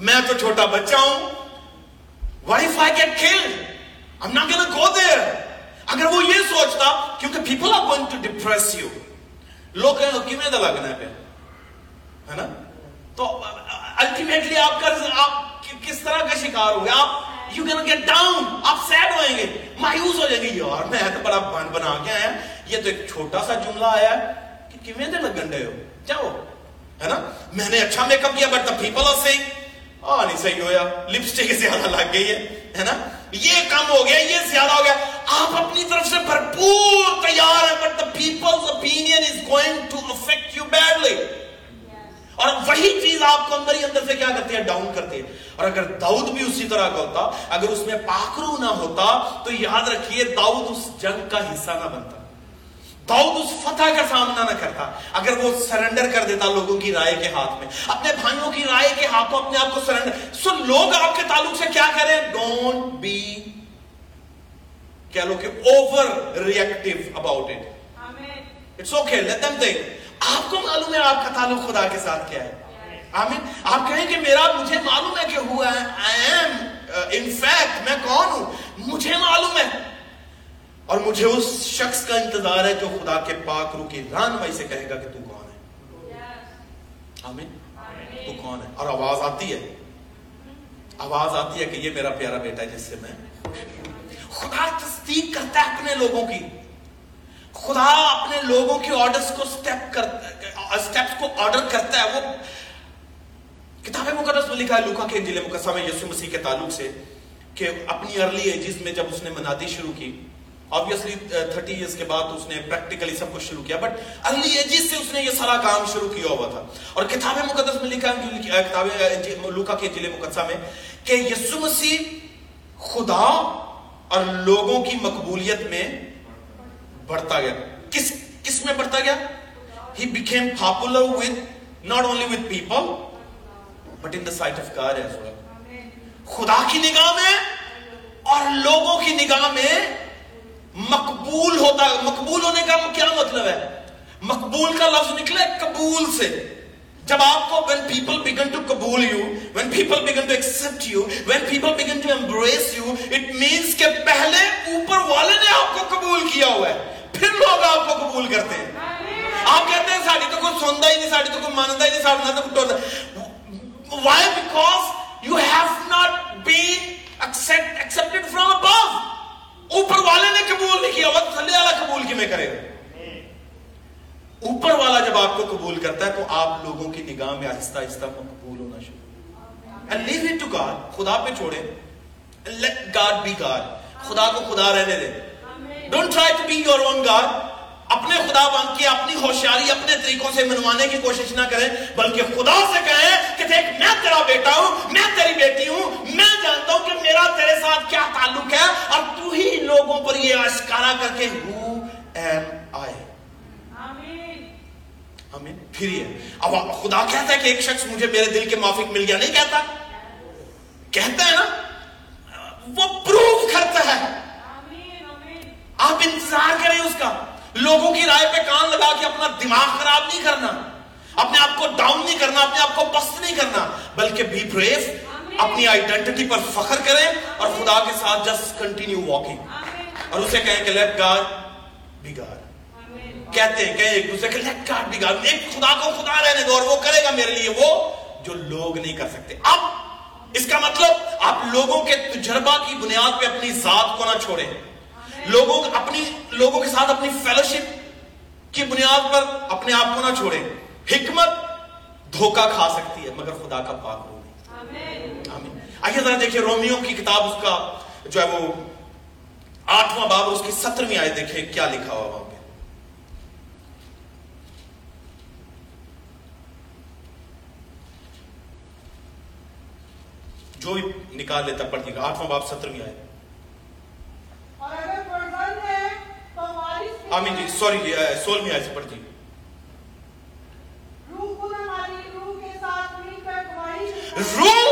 میں تو چھوٹا بچہ ہوں۔ وائف آئی گیٹ کھیل I'm not gonna go there اگر وہ یہ سوچتا، کیونکہ people are going to depress you لوگ کہیں، کیوں دا لگنا ہے ہے نا؟ تو الٹیمیٹلی آپ کا آپ کس طرح کا شکار ہو گیا آپ یو کین گیٹ ڈاؤن آپ سیڈ ہوئیں گے. مایوس ہو جائیں گے. یار، میں تو بڑا بن بنا کے آیا یہ تو ایک چھوٹا سا جملہ آیا ہے کہ کیویں دے لگن رہے ہو؟ جاؤ. ہے نا؟ میں نے اچھا میک اپ کیا but the people are seeing آ نہیں صحیح ہویا. لپسٹک زیادہ لگ گئی ہے. ہے نا؟ یہ کم ہو گیا، یہ زیادہ ہو گیا۔ آپ اپنی طرف سے بھرپور تیار ہیں but the people's opinion is going to affect you badly اور وہی چیز آپ کو اندر ہی اندر سے کیا کرتے ہیں ڈاؤن کرتے ہیں اور اگر داؤد بھی اسی طرح کا ہوتا، اگر اس میں پاکرو نہ ہوتا، تو یاد رکھیے، داؤد اس جنگ کا حصہ نہ بنتا۔ داؤد اس فتح کا سامنا نہ کرتا۔ اگر وہ سرنڈر کر دیتا لوگوں کی رائے کے ہاتھ میں۔ اپنے بھائیوں کی رائے کے ہاتھوں اپنے آپ کو سرنڈر۔ سو لوگ آپ کے تعلق سے کیا کہہ رہے ہیں؟ ڈونٹ بی کہہ لو کہ over reactive about it it's okay let them think آپ کو معلوم ہے آپ کا تعلق خدا کے ساتھ کیا ہے؟ آمین۔ آپ کہیں کہ میرا مجھے معلوم ہے کہ ہوا ہے۔ آئی ایم ان فیکٹ میں کون ہوں؟ مجھے معلوم ہے۔ اور مجھے اس شخص کا انتظار ہے جو خدا کے پاک روح کی رہنمائی سے کہے گا کہ تو کون ہے؟ آمین. تو کون ہے؟ اور آواز آتی ہے. آواز آتی ہے کہ یہ میرا پیارا بیٹا ہے جس سے میں خدا تصدیق کرتا ہے اپنے لوگوں کی. خدا اپنے لوگوں کے آرڈرز کو سٹیپ کرتا سٹیپس کو آرڈر کرتا ہے. وہ کتاب مقدس میں لکھا ہے، لوکا کے انجیل مقدسہ میں یسو مسیح کے تعلق سے کہ اپنی ارلی ایجز میں جب اس نے منادی شروع کی آبویسلی تھرٹی ایئرس کے بعد اس نے پریکٹیکلی سب کچھ شروع کیا بٹ ارلی ایجز سے اس نے یہ سارا کام شروع کیا ہوا تھا اور کتاب مقدس میں لکھا ہے کتاب لوکا کے انجیل مقدسہ میں کہ یسو مسیح خدا اور لوگوں کی مقبولیت میں بڑھتا گیا کس کس میں بڑھتا گیا he became popular with not only with people but in the sight of God as well خدا کی نگاہ میں اور لوگوں کی نگاہ میں مقبول ہوتا ہے۔ مقبول ہونے کا کیا مطلب ہے؟ مقبول کا لفظ نکلے قبول سے۔ جب آپ کو when people begin to قبول you when people begin to accept you when people begin to embrace you it means کہ پہلے اوپر والے نے آپ کو قبول کیا ہوا ہے۔ پھر لوگ آپ کو قبول کرتے ہیں۔ آپ کہتے ہیں ساڑی تو کوئی سندا ہی نہیں، ساڑی تو کوئی ماندا ہی نہیں، ساڑی تو کوئی ٹوٹا why? Because you have not been accept, accepted from above اوپر والے نے قبول نہیں کیا وہ تھلے والا قبول کی میں کرے گا؟ اوپر والا جب آپ کو قبول کرتا ہے تو آپ لوگوں کی نگاہ میں آہستہ آہستہ مقبول ہونا شروع لیو اٹ ٹو گاڈ خدا پہ چھوڑے لیٹ گاڈ بی گاڈ خدا کو خدا رہنے دے don't try to be your own God اپنے خدا بن کے اپنی ہوشیاری اپنے طریقوں سے منوانے کی کوشش نہ کریں بلکہ خدا سے کہیں کہ دیکھ میں تیرا بیٹا ہوں میں تیری بیٹی ہوں میں جانتا ہوں کہ میرا تیرے ساتھ کیا تعلق ہے اور تو ہی لوگوں پر یہ اشکارا کر کے who am I آمین۔ پھر یہ اب خدا کہتا ہے کہ ایک شخص مجھے میرے دل کے موافق مل گیا نہیں کہتا؟ کہتا ہے نا؟ وہ پروف کرتا ہے۔ آپ انتظار کریں اس کا۔ لوگوں کی رائے پہ کان لگا کے اپنا دماغ خراب نہیں کرنا اپنے آپ کو ڈاؤن نہیں کرنا اپنے آپ کو پست نہیں کرنا بلکہ بی بریف اپنی آئیڈینٹی پر فخر کریں اور خدا کے ساتھ جسٹ کنٹینیو واکنگ اور اسے کہیں کہ لیٹ گاڈ بی گاڈ کہتے ہیں کہ ایک دوسرے کے لیٹ گاڈ بی گاڈ ایک خدا کو خدا رہنے دو اور وہ کرے گا میرے لیے وہ جو لوگ نہیں کر سکتے۔ اب اس کا مطلب آپ لوگوں کے تجربہ کی بنیاد پہ اپنی ذات کو نہ چھوڑیں۔ لوگوں اپنی لوگوں کے ساتھ اپنی فیلوشپ کی بنیاد پر اپنے آپ کو نہ چھوڑیں۔ حکمت دھوکہ کھا سکتی ہے مگر خدا کا پاک رو نہیں۔ آئیے ذرا دیکھیں رومیوں کی کتاب اس کا جو ہے وہ آٹھواں باب اس کی سترویں آئے دیکھیں کیا لکھا ہوا وہاں پہ؟ جو نکال لیتا پڑھیے گا۔ آٹھواں باب سترویں آئے آمین جی سوری سولہویں آئے سے پڑھیے روح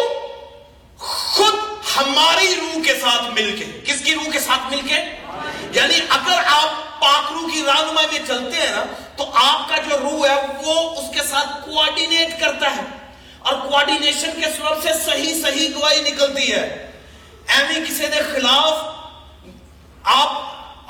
خود ہماری روح کے ساتھ مل کے کس کی روح کے ساتھ مل کے یعنی اگر آپ پاک روح کی رہنمائی میں چلتے ہیں نا تو آپ کا جو روح ہے وہ اس کے ساتھ کوارڈینیٹ کرتا ہے اور کوارڈینیشن کے سبب سے صحیح صحیح گواہی نکلتی ہے ایمی کسی دے خلاف آپ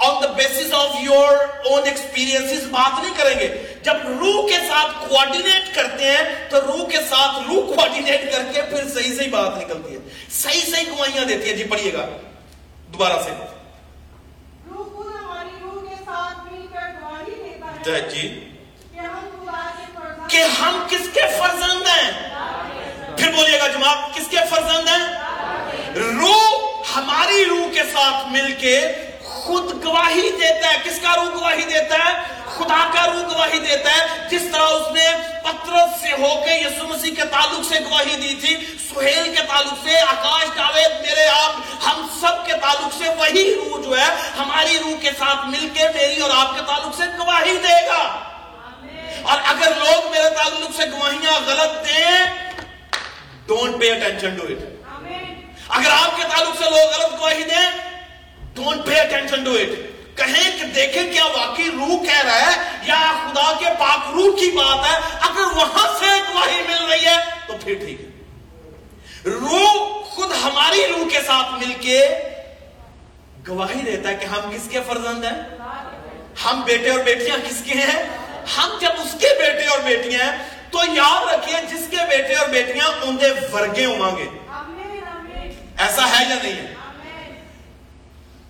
on the basis of your own experience بات نہیں کریں گے جب روح کے ساتھ کوارڈینیٹ کرتے ہیں تو روح کے ساتھ روح کوارڈینیٹ کر کے پھر صحیح صحیح بات نکلتی ہے. صحیح صحیح گواہیاں دیتی ہے. جی پڑھیے گا. دوبارہ سے. جی کہ ہم کس کے فرزند ہیں؟ پھر بولیے گا جماعت کس کے فرزند ہیں؟ روح ہماری روح کے ساتھ مل کے خود گواہی دیتا ہے۔ کس کا روح گواہی دیتا ہے؟ خدا کا روح گواہی دیتا ہے۔ جس طرح اس نے پترس سے ہو کے یسو مسیح کے تعلق سے گواہی دی تھی سہیل کے تعلق سے آکاش جاوید میرے آپ ہم سب کے تعلق سے وہی روح جو ہے ہماری روح کے ساتھ مل کے میری اور آپ کے تعلق سے گواہی دے گا۔ اور اگر لوگ میرے تعلق سے گواہیاں غلط دیں don't pay attention to it اگر آپ کے تعلق سے لوگ غلط گواہی دیں don't pay attention to it کہیں کہ دیکھیں کیا واقعی روح کہہ رہا ہے یا خدا کے پاک روح کی بات ہے اگر وہاں سے گواہی مل رہی ہے تو پھر ٹھیک ہے روح خود ہماری روح کے ساتھ مل کے گواہی دیتا ہے کہ ہم کس کے فرزند ہیں ہم بیٹے اور بیٹیاں کس کے ہیں ہم جب اس کے بیٹے اور بیٹیاں ہیں تو یاد رکھیے جس کے بیٹے اور بیٹیاں اندے ورگے ہوں گے ایسا ہے یا نہیں ہے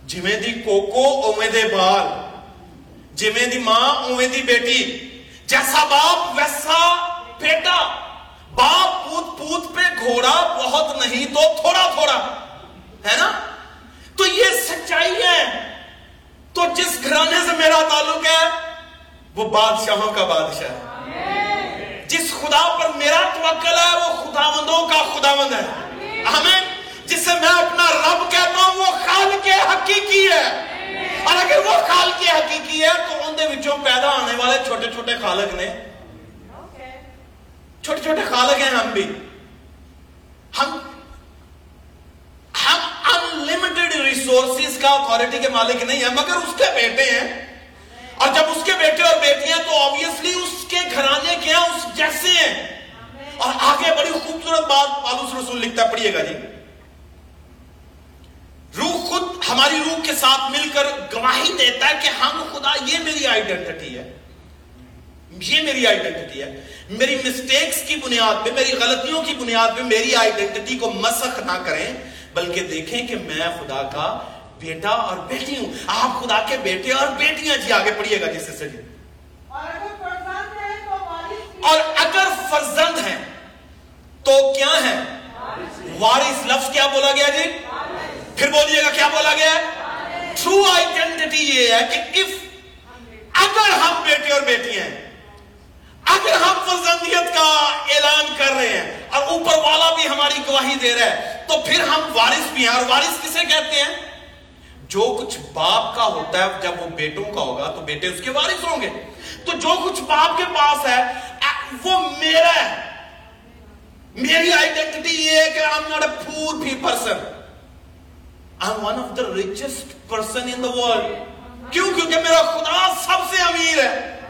جمیں دی کوکو اوے دے بال جمیں دی ماں اوے دی بیٹی جیسا باپ ویسا بیٹا باپ پوت پوت پہ گھوڑا بہت نہیں تو تھوڑا تھوڑا ہے نا تو یہ سچائی ہے تو جس گھرانے سے میرا تعلق ہے وہ بادشاہوں کا بادشاہ ہے۔ جس خدا پر میرا توکل ہے وہ خدا مندوں کا خدا مند ہے ہمیں جسے میں اپنا رب کہتا ہوں وہ خال کے حقیقی ہے۔ اور اگر وہ خال کے حقیقی ہے تو ان دے وچوں پیدا آنے والے چھوٹے چھوٹے خالق نے۔ چھوٹے چھوٹے خالق ہیں ہم بھی۔ ہم ہم انلمیٹڈ ریسورسز کا اتھارٹی کے مالک نہیں ہیں مگر اس کے بیٹے ہیں۔ اور جب اس کے بیٹے اور بیٹیاں تو آبویسلی اس کے گھرانے کے ہیں اس جیسے ہیں۔ اور آگے بڑی خوبصورت بات پالوس رسول لکھتا پڑھیے گا جی۔ روح خود ہماری روح کے ساتھ مل کر گواہی دیتا ہے کہ ہم خدا یہ میری آئیڈینٹی ہے۔ یہ میری آئیڈینٹی ہے۔ میری مسٹیکس کی بنیاد پہ میری غلطیوں کی بنیاد پہ میری آئیڈینٹی کو مسخ نہ کریں بلکہ دیکھیں کہ میں خدا کا بیٹا اور بیٹی ہوں۔ آپ خدا کے بیٹے اور بیٹیاں جی آگے پڑھیے گا جس سے جی۔ اور اگر فرزند ہیں تو کیا ہے؟ وارث لفظ کیا بولا گیا جی؟ پھر بولیے گا کیا بولا گیا ٹرو آئیڈینٹی یہ ہے کہ اگر ہم بیٹے اور بیٹی ہیں، اگر ہم فرزندیت کا اعلان کر رہے ہیں اور اوپر والا بھی ہماری گواہی دے رہا ہے، تو پھر ہم وارث بھی ہیں۔ اور وارث کسے کہتے ہیں؟ جو کچھ باپ کا ہوتا ہے، جب وہ بیٹوں کا ہوگا تو بیٹے اس کے وارث ہوں گے۔ تو جو کچھ باپ کے پاس ہے وہ میرا ہے۔ میری آئیڈینٹی یہ ہے کہ I'm not a I'm one of the richest person in the world. کیوں؟ کیونکہ میرا خدا سب سے امیر ہے۔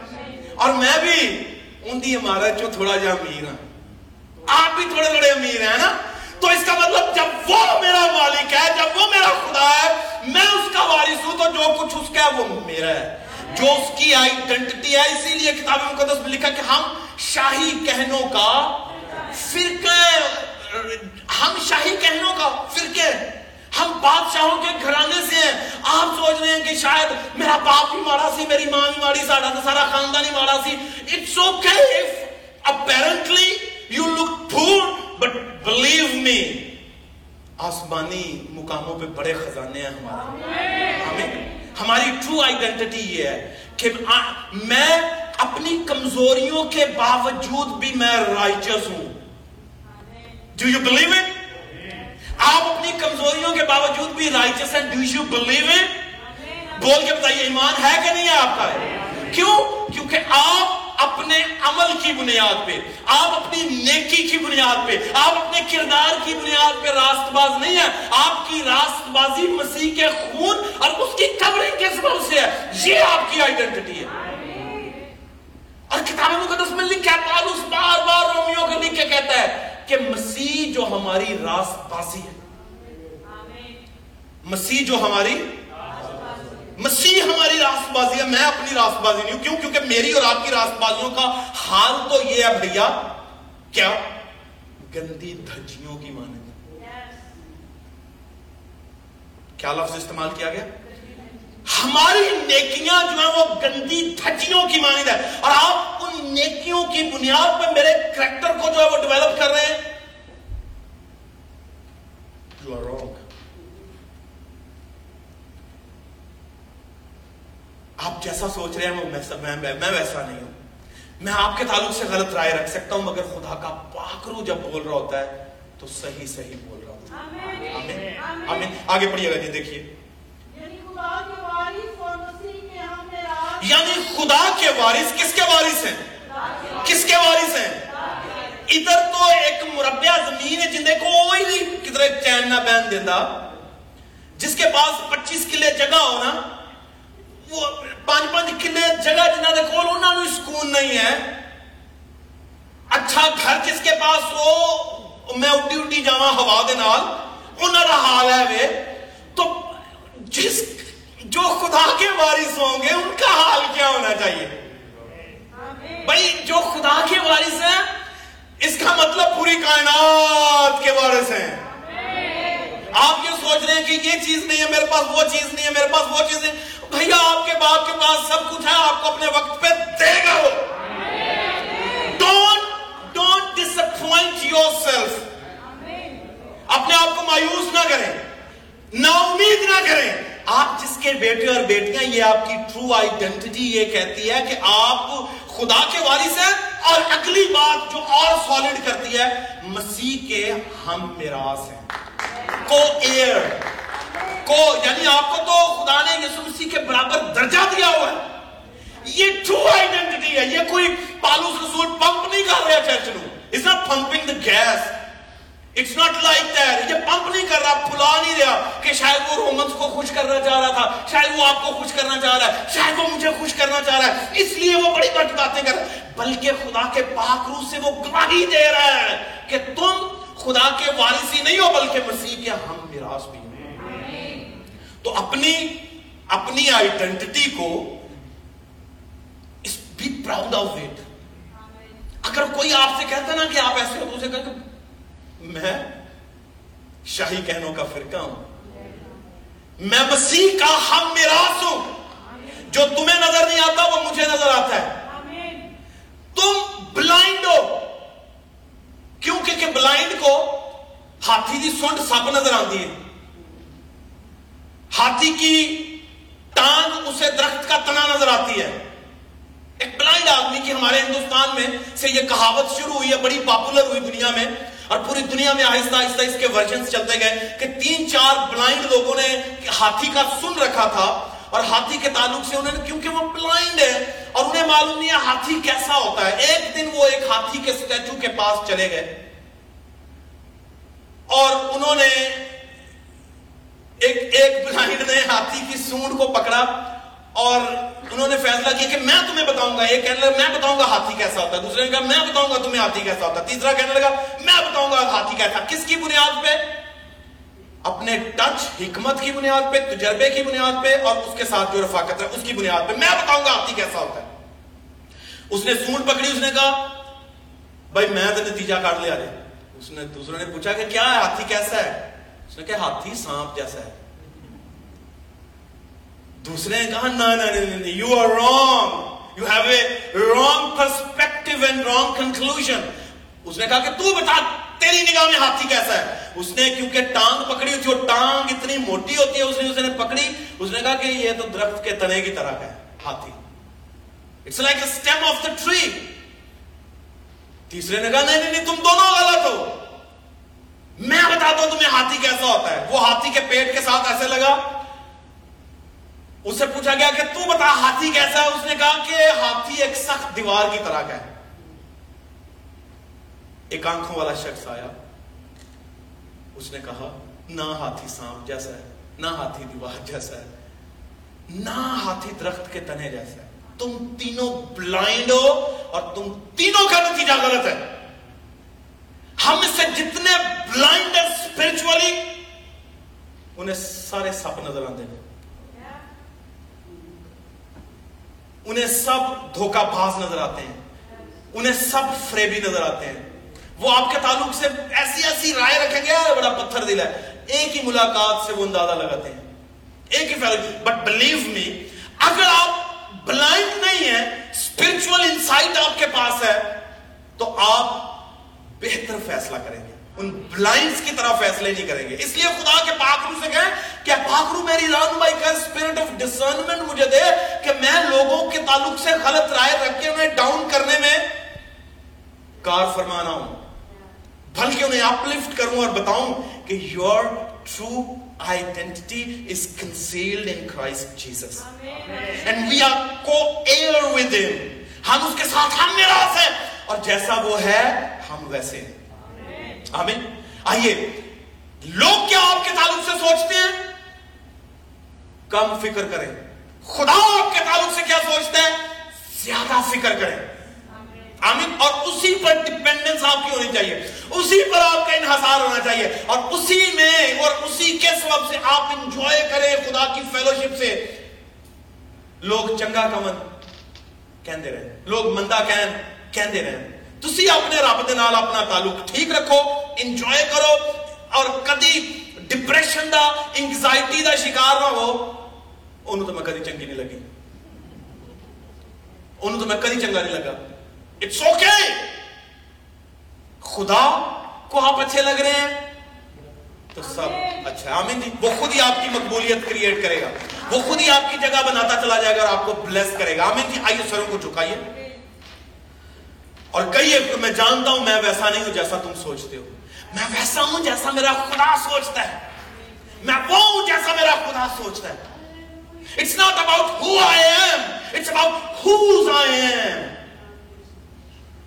اور میں بھی ان دی عمارت جو تھوڑا جا امیر ہوں آپ بھی تھوڑے تھوڑے امیر ہیں نا؟ تو اس کا مطلب جب وہ میرا مالک ہے، جب وہ میرا خدا ہے، میں اس کا وارث ہوں تو جو کچھ اس کا ہے، وہ میرا ہے۔ جو اس کی آئیڈنٹی ہے، اسی لیے کتاب مقدس میں لکھا کہ ہم شاہی کہنوں کا فرقہ ہم شاہی کہنوں کا فرقے ہم بادشاہوں کے گھرانے سے ہیں۔ آپ سوچ رہے ہیں کہ شاید میرا باپ بھی مارا سی، میری ماں بھی ماری ساڑا سارا خاندان ہی مارا سی۔ It's okay if apparently you look poor but believe می آسمانی مقاموں پہ بڑے خزانے ہیں ہمارے۔ ہمیں ہماری ٹرو آئیڈینٹی یہ ہے کہ میں اپنی کمزوریوں کے باوجود بھی میں رائچس ہوں۔ ڈو یو بلیو اٹ آپ اپنی کمزوریوں کے باوجود بھی رائچس ہیں ڈو یو بلیو اٹ بول کے بتائیے، ایمان ہے کہ نہیں ہے آپ کا؟ کیوں؟ کیونکہ آپ اپنے عمل کی بنیاد پہ، آپ اپنی نیکی کی بنیاد پہ، آپ اپنے کردار کی بنیاد پہ راست باز نہیں ہے آپ کی راست بازی مسیح کے خون اور اس کی کورنگ کے سبب سے ہے۔ یہ آپ کی آئیڈنٹی ہے۔ اور کتاب مقدس میں لکھا ہے، پالوس بار بار رومیو کو لکھ کے کہتا ہے کہ مسیح جو ہماری راست بازی ہے مسیح جو ہماری مسیح ہماری راست بازی ہے، میں اپنی راست بازی نہیں ہوں۔ کیوں؟ کیونکہ میری اور آپ کی راست بازیوں کا حال تو یہ ہے بھیا، کیا گندی دھجیوں کی مانند کیا لفظ استعمال کیا گیا؟ ہماری نیکیاں جو ہیں وہ گندی دھجیوں کی مانند ہے۔ اور آپ ان نیکیوں کی بنیاد پہ میرے کریکٹر کو جو ہے وہ ڈیولپ کر رہے ہیں You are wrong. آپ جیسا سوچ رہے ہیں میں, میں, میں ویسا نہیں ہوں۔ میں آپ کے تعلق سے غلط رائے رکھ سکتا ہوں مگر خدا کا پاکرو جب بول رہا ہوتا ہے تو صحیح صحیح بول رہا ہوتا ہے۔ آمین۔ آمین۔ آگے پڑھیے گا جی دیکھیے۔ یعنی خدا کے وارث کس کے وارث ہیں؟ کس کے وارث ہیں؟ ادھر تو ایک مربع زمین ہے جن کو کوئی نہیں کدھر چین نہ بہن دینا جس کے پاس پچیس کلے جگہ ہو نا وہ پانچ پانچ کلے جگہ کول انہوں نے سکون نہیں ہے۔ اچھا گھر جس کے پاس ہو، میں اڈی اڈی جاواں ہوا دے نال انہوں کا حال ہے وے۔ تو جس، جو خدا کے وارث ہوں گے، ان کا حال کیا ہونا چاہیے؟ بھائی، جو خدا کے وارث ہیں، اس کا مطلب پوری کائنات کے وارث ہیں۔ آپ یہ سوچ رہے ہیں کہ یہ چیز نہیں ہے، میرے پاس وہ چیز نہیں ہے، میرے پاس وہ چیز نہیں بھیا آپ کے باپ کے پاس سب کچھ ہے، آپ کو اپنے وقت پہ دے گا وہ۔ Don't don't disappoint yourself اپنے آپ کو مایوس نہ کریں، نا امید نہ کریں۔ آپ جس کے بیٹے اور بیٹیاں، یہ آپ کی ٹرو آئیڈینٹی یہ کہتی ہے کہ آپ خدا کے وارث ہیں اور اگلی بات جو اور سالڈ کرتی ہے، مسیح کے ہم میراث ہیں۔ کو ایئر کو یعنی آپ کو تو خدا نے یسو مسیح کے برابر درجہ دیا ہوا ہے۔ یہ ٹرو آئیڈینٹی ہے۔ یہ کوئی پالوس رسول پمپ نہیں کر رہا church no it's not pumping the gas it's not like that یہ پمپ نہیں کر رہا، پھلا نہیں رہا کہ شاید وہ رومنس کو خوش کرنا چاہ رہا تھا، شاید وہ آپ کو خوش کرنا چاہ رہا ہے، شاید وہ مجھے خوش کرنا چاہ رہا ہے۔ اس لیے وہ بڑی بڑی باتیں کر رہا ہے۔ بلکہ خدا کے پاک روح سے وہ گواہی دے رہا ہے کہ تم خدا کے وارثی نہیں ہو، بلکہ مسیح کے ہم میراث بھی۔ تو اپنی اپنی آئیڈینٹی کو بی پراؤڈ آف اٹ اگر کوئی آپ سے کہتا نا کہ آپ ایسے ہو تو اسے کہ میں شاہی کہنوں کا فرقہ ہوں۔ میں مسیح کا ہم میراث ہوں۔ جو تمہیں نظر نہیں آتا وہ مجھے نظر آتا ہے۔ تم بلائنڈ ہو۔ کیونکہ کہ بلائنڈ کو ہاتھی کی سنڈ سب نظر آتی ہے۔ ہاتھی کی ٹانگ اسے درخت کا تنا نظر آتی ہے۔ ایک بلائنڈ آدمی کی ہمارے ہندوستان میں سے یہ کہاوت شروع ہوئی ہے، بڑی پاپولر ہوئی دنیا میں۔ اور پوری دنیا میں آہستہ آہستہ اس کے ورژنز چلتے گئے کہ تین چار بلائنڈ لوگوں نے ہاتھی کا سن رکھا تھا۔ اور ہاتھی کے تعلق سے انہوں نے، کیونکہ وہ بلائنڈ ہے، اور انہیں معلوم نہیں ہے ہاتھی کیسا ہوتا ہے۔ ایک دن وہ ایک ہاتھی کے سٹیچو کے پاس چلے گئے۔ اور انہوں نے ایک ایک بلائنڈ نے ہاتھی کی سونڈ کو پکڑا اور انہوں نے فیصلہ کیا کہ میں تمہیں بتاؤں گا، ایک کہنے لگا، میں بتاؤں گا ہاتھی کیسا ہوتا ہے۔ دوسرے نے کہا، میں بتاؤں گا تمہیں ہاتھی کیسا ہوتا ہے۔ تیسرا کہنے لگا، میں بتاؤں گا ہاتھی کیسا۔ کس کی بنیاد پہ؟ اپنے ٹچ، حکمت کی بنیاد پہ، تجربے کی بنیاد پہ اور اس کے ساتھ جو رفاقت ہے، اس کی بنیاد پہ۔ میں بتاؤں گا ہاتھی کیسا ہوتا ہے۔ اس نے سونڈ پکڑی، اس نے کہا، بھائی میں تو نتیجہ کاٹ لیا۔ رہے اس نے، دوسرے نے پوچھا کہ کیا ہے، ہاتھی کیسا ہے؟ اس نے کہا ہاتھی سانپ جیسا ہے۔ دوسرے نے کہا نا نا نا you are wrong you have a wrong perspective and wrong conclusion اس نے کہا کہ تو بتا تیری نگاہ میں ہاتھی کیسا ہے۔ اس نے، کیونکہ ٹانگ پکڑی ہوئی تھی وہ ٹانگ اتنی موٹی ہوتی ہے، اس نے اس نے پکڑی۔ اس نے کہا کہ یہ تو درخت کے تنے کی طرح ہے، ہاتھی۔ It's like a stem of the tree تیسرے نے کہا نہیں نہیں، تم دونوں غلط ہو۔ میں بتاتا ہوں تمہیں ہاتھی کیسا ہوتا ہے۔ وہ ہاتھی کے پیٹ کے ساتھ ایسے لگا۔ اس سے پوچھا گیا کہ تو بتا ہاتھی کیسا ہے؟ اس نے کہا کہ ہاتھی ایک سخت دیوار کی طرح کا ہے۔ ایک آنکھوں والا شخص آیا۔ اس نے کہا، نہ ہاتھی سانپ جیسا ہے، نہ ہاتھی دیوار جیسا ہے، نہ ہاتھی درخت کے تنے جیسا ہے۔ تم تینوں بلائنڈ ہو اور تم تینوں کا نتیجہ غلط ہے۔ ہم سے جتنے بلائنڈ ہیں اسپرچولی انہیں سارے سپ نظر آتے ہیں۔ انہیں سب دھوکہ باز نظر آتے ہیں۔ انہیں سب فریبی نظر آتے ہیں۔ وہ آپ کے تعلق سے ایسی ایسی رائے رکھیں گے بڑا پتھر دل ہے ایک ہی ملاقات سے وہ اندازہ لگاتے ہیں۔ ایک ہی فیل بٹ بلیو می اگر آپ بلائنڈ نہیں ہیں اسپرچل انسائٹ آپ کے پاس ہے، تو آپ بہتر فیصلہ کریں گے۔ ان بلائنڈز کی طرح فیصلے نہیں کریں گے۔ اس لیے خدا کے پاکرو سے کہیں کہ پاکرو میری رہنمائی کا اسپرٹ آف ڈسرنمنٹ مجھے دے کہ میں لوگوں کے تعلق سے غلط رائے رکھ کے انہیں ڈاؤن کرنے میں کار فرمانا ہوں۔ بلکہ انہیں اپ لفٹ کروں اور بتاؤں کہ your true identity is concealed in Christ Jesus and we are coheir with ہم اس کے ساتھ ہم میراث ہیں اور جیسا وہ ہے، ہم ویسے ہیں۔ آمین۔ آئیے، لوگ کیا آپ کے تعلق سے سوچتے ہیں؟ کم فکر کریں۔ خدا آپ کے تعلق سے کیا سوچتا ہے؟ زیادہ فکر کریں۔ آمین۔ اور اسی پر ڈپینڈنس آپ کی ہونی چاہیے۔ اسی پر آپ کا انحصار ہونا چاہیے۔ اور اسی میں اور اسی کے سبب سے آپ انجوائے کریں خدا کی فیلوشپ سے۔ لوگ چنگا کمن کہندے رہے۔ لوگ مندہ کہن۔ کہندے رہے تسی اپنے رب دے نال اپنا تعلق ٹھیک رکھو انجوائے کرو اور کدی ڈپریشن دا انگزائٹی دا شکار نہ ہو. انہوں تو میں کدی چنگی نہیں لگی۔ انہوں تو میں کدی چنگا نہیں لگا۔ اٹس اوکے خدا کو آپ اچھے لگ رہے ہیں تو سب اچھا آمین جی۔ وہ خود ہی آپ کی مقبولیت کریٹ کرے گا۔ وہ خود ہی آپ کی جگہ بناتا چلا جائے گا اور آپ کو بلیس کرے گا۔ آمین جی۔ آئیے سروں کو چکائیے اور کہیے میں جانتا ہوں، میں ویسا نہیں ہوں جیسا تم سوچتے ہو۔ میں ویسا ہوں جیسا میرا خدا سوچتا ہے۔ میں وہ ہوں جیسا میرا خدا سوچتا ہے۔ It's not about who I am. It's about whose I am.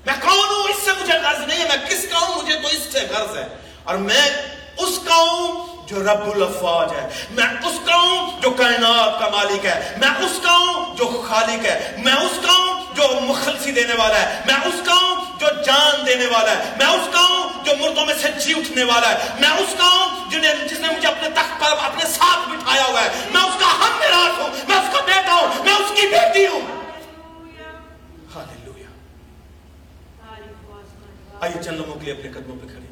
میں کون ہوں؟ اس سے مجھے غرض نہیں ہے۔ میں کس کا ہوں؟ مجھے تو اس سے غرض ہے۔ اور میں اس کا ہوں جو رب الافواج ہے۔ میں اس کا ہوں جو کائنات کا مالک ہے۔ میں اس کا ہوں جو خالق ہے۔ میں اس کا ہوں جو مخلصی دینے والا ہے۔ میں اس کا ہوں جو جان دینے والا ہے۔ میں اس کا ہوں جو مردوں میں سے جی اٹھنے والا ہے۔ میں اس کا ہوں جنہیں جس نے مجھے اپنے تخت پر اپنے ساتھ بٹھایا ہوا ہے۔ میں اس کا ہم میراث ہوں۔ میں اس کا بیٹا ہوں۔ میں اس کی بیٹی ہوں۔ آئیے چند لوگوں کے لیے اپنے قدموں پہ کھڑے۔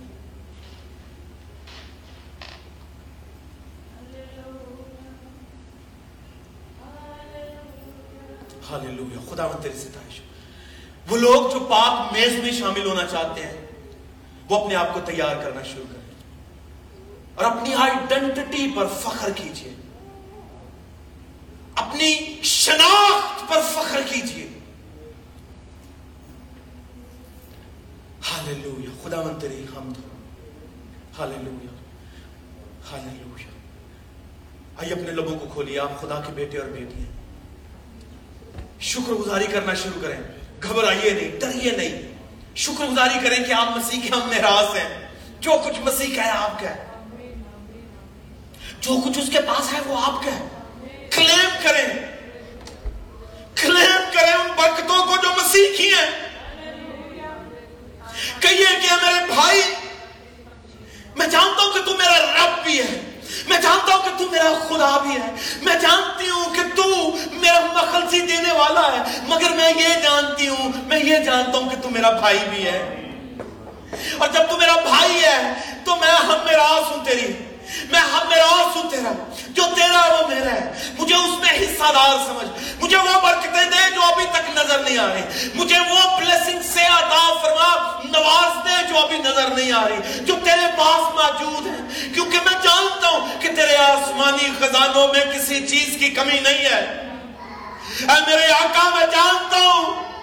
ہاللویا خدا من تیری ستائش وہ لوگ جو پاک میز میں شامل ہونا چاہتے ہیں، وہ اپنے آپ کو تیار کرنا شروع کریں۔ اور اپنی ہاں آئیڈینٹی پر فخر کیجیے۔ اپنی شناخت پر فخر کیجیے۔ ہاللویا خدا من تیری حمد ہاللویا ہاللویا آئیے اپنے لبوں کو کھولیے آپ خدا کے بیٹے اور بیٹی ہیں شکر گزاری کرنا شروع کریں۔ گھبرائیے نہیں، ڈریے نہیں۔ شکر گزاری کریں کہ آپ مسیح کے ہم نراز ہیں۔ جو کچھ مسیح کا ہے، آپ کا ہے۔ جو کچھ اس کے پاس ہے، وہ آپ کا ہے۔ کلیم کریں۔ کلیم کریں ان برکتوں کو جو مسیح کی ہیں۔ کہیے کہ میرے بھائی، میں جانتا ہوں کہ تو میرا رب بھی ہے۔ میں جانتا ہوں کہ تو میرا خدا بھی ہے۔ میں جانتی ہوں کہ تو میرا مخلصی دینے والا ہے۔ مگر میں یہ جانتی ہوں، میں یہ جانتا ہوں کہ تو میرا بھائی بھی ہے۔ اور جب تو میرا بھائی ہے، تو میں ہم میرا ہوں تیری۔ میں ہم میرا ہوں تیرا، جو تیرا وہ میرا ہے۔ مجھے اس میں حصہ دار سمجھ۔ مجھے وہ برکتیں دے جو ابھی تک نظر نہیں آ رہی۔ مجھے وہ بلیسنگ سے عطا فرما، نواز دے جو ابھی نظر نہیں آ رہی۔ جو تیرے پاس موجود ہے کیونکہ میں جانتا ہوں کہ تیرے آسمانی خزانوں میں کسی چیز کی کمی نہیں ہے۔ اے میرے آقا، میں جانتا ہوں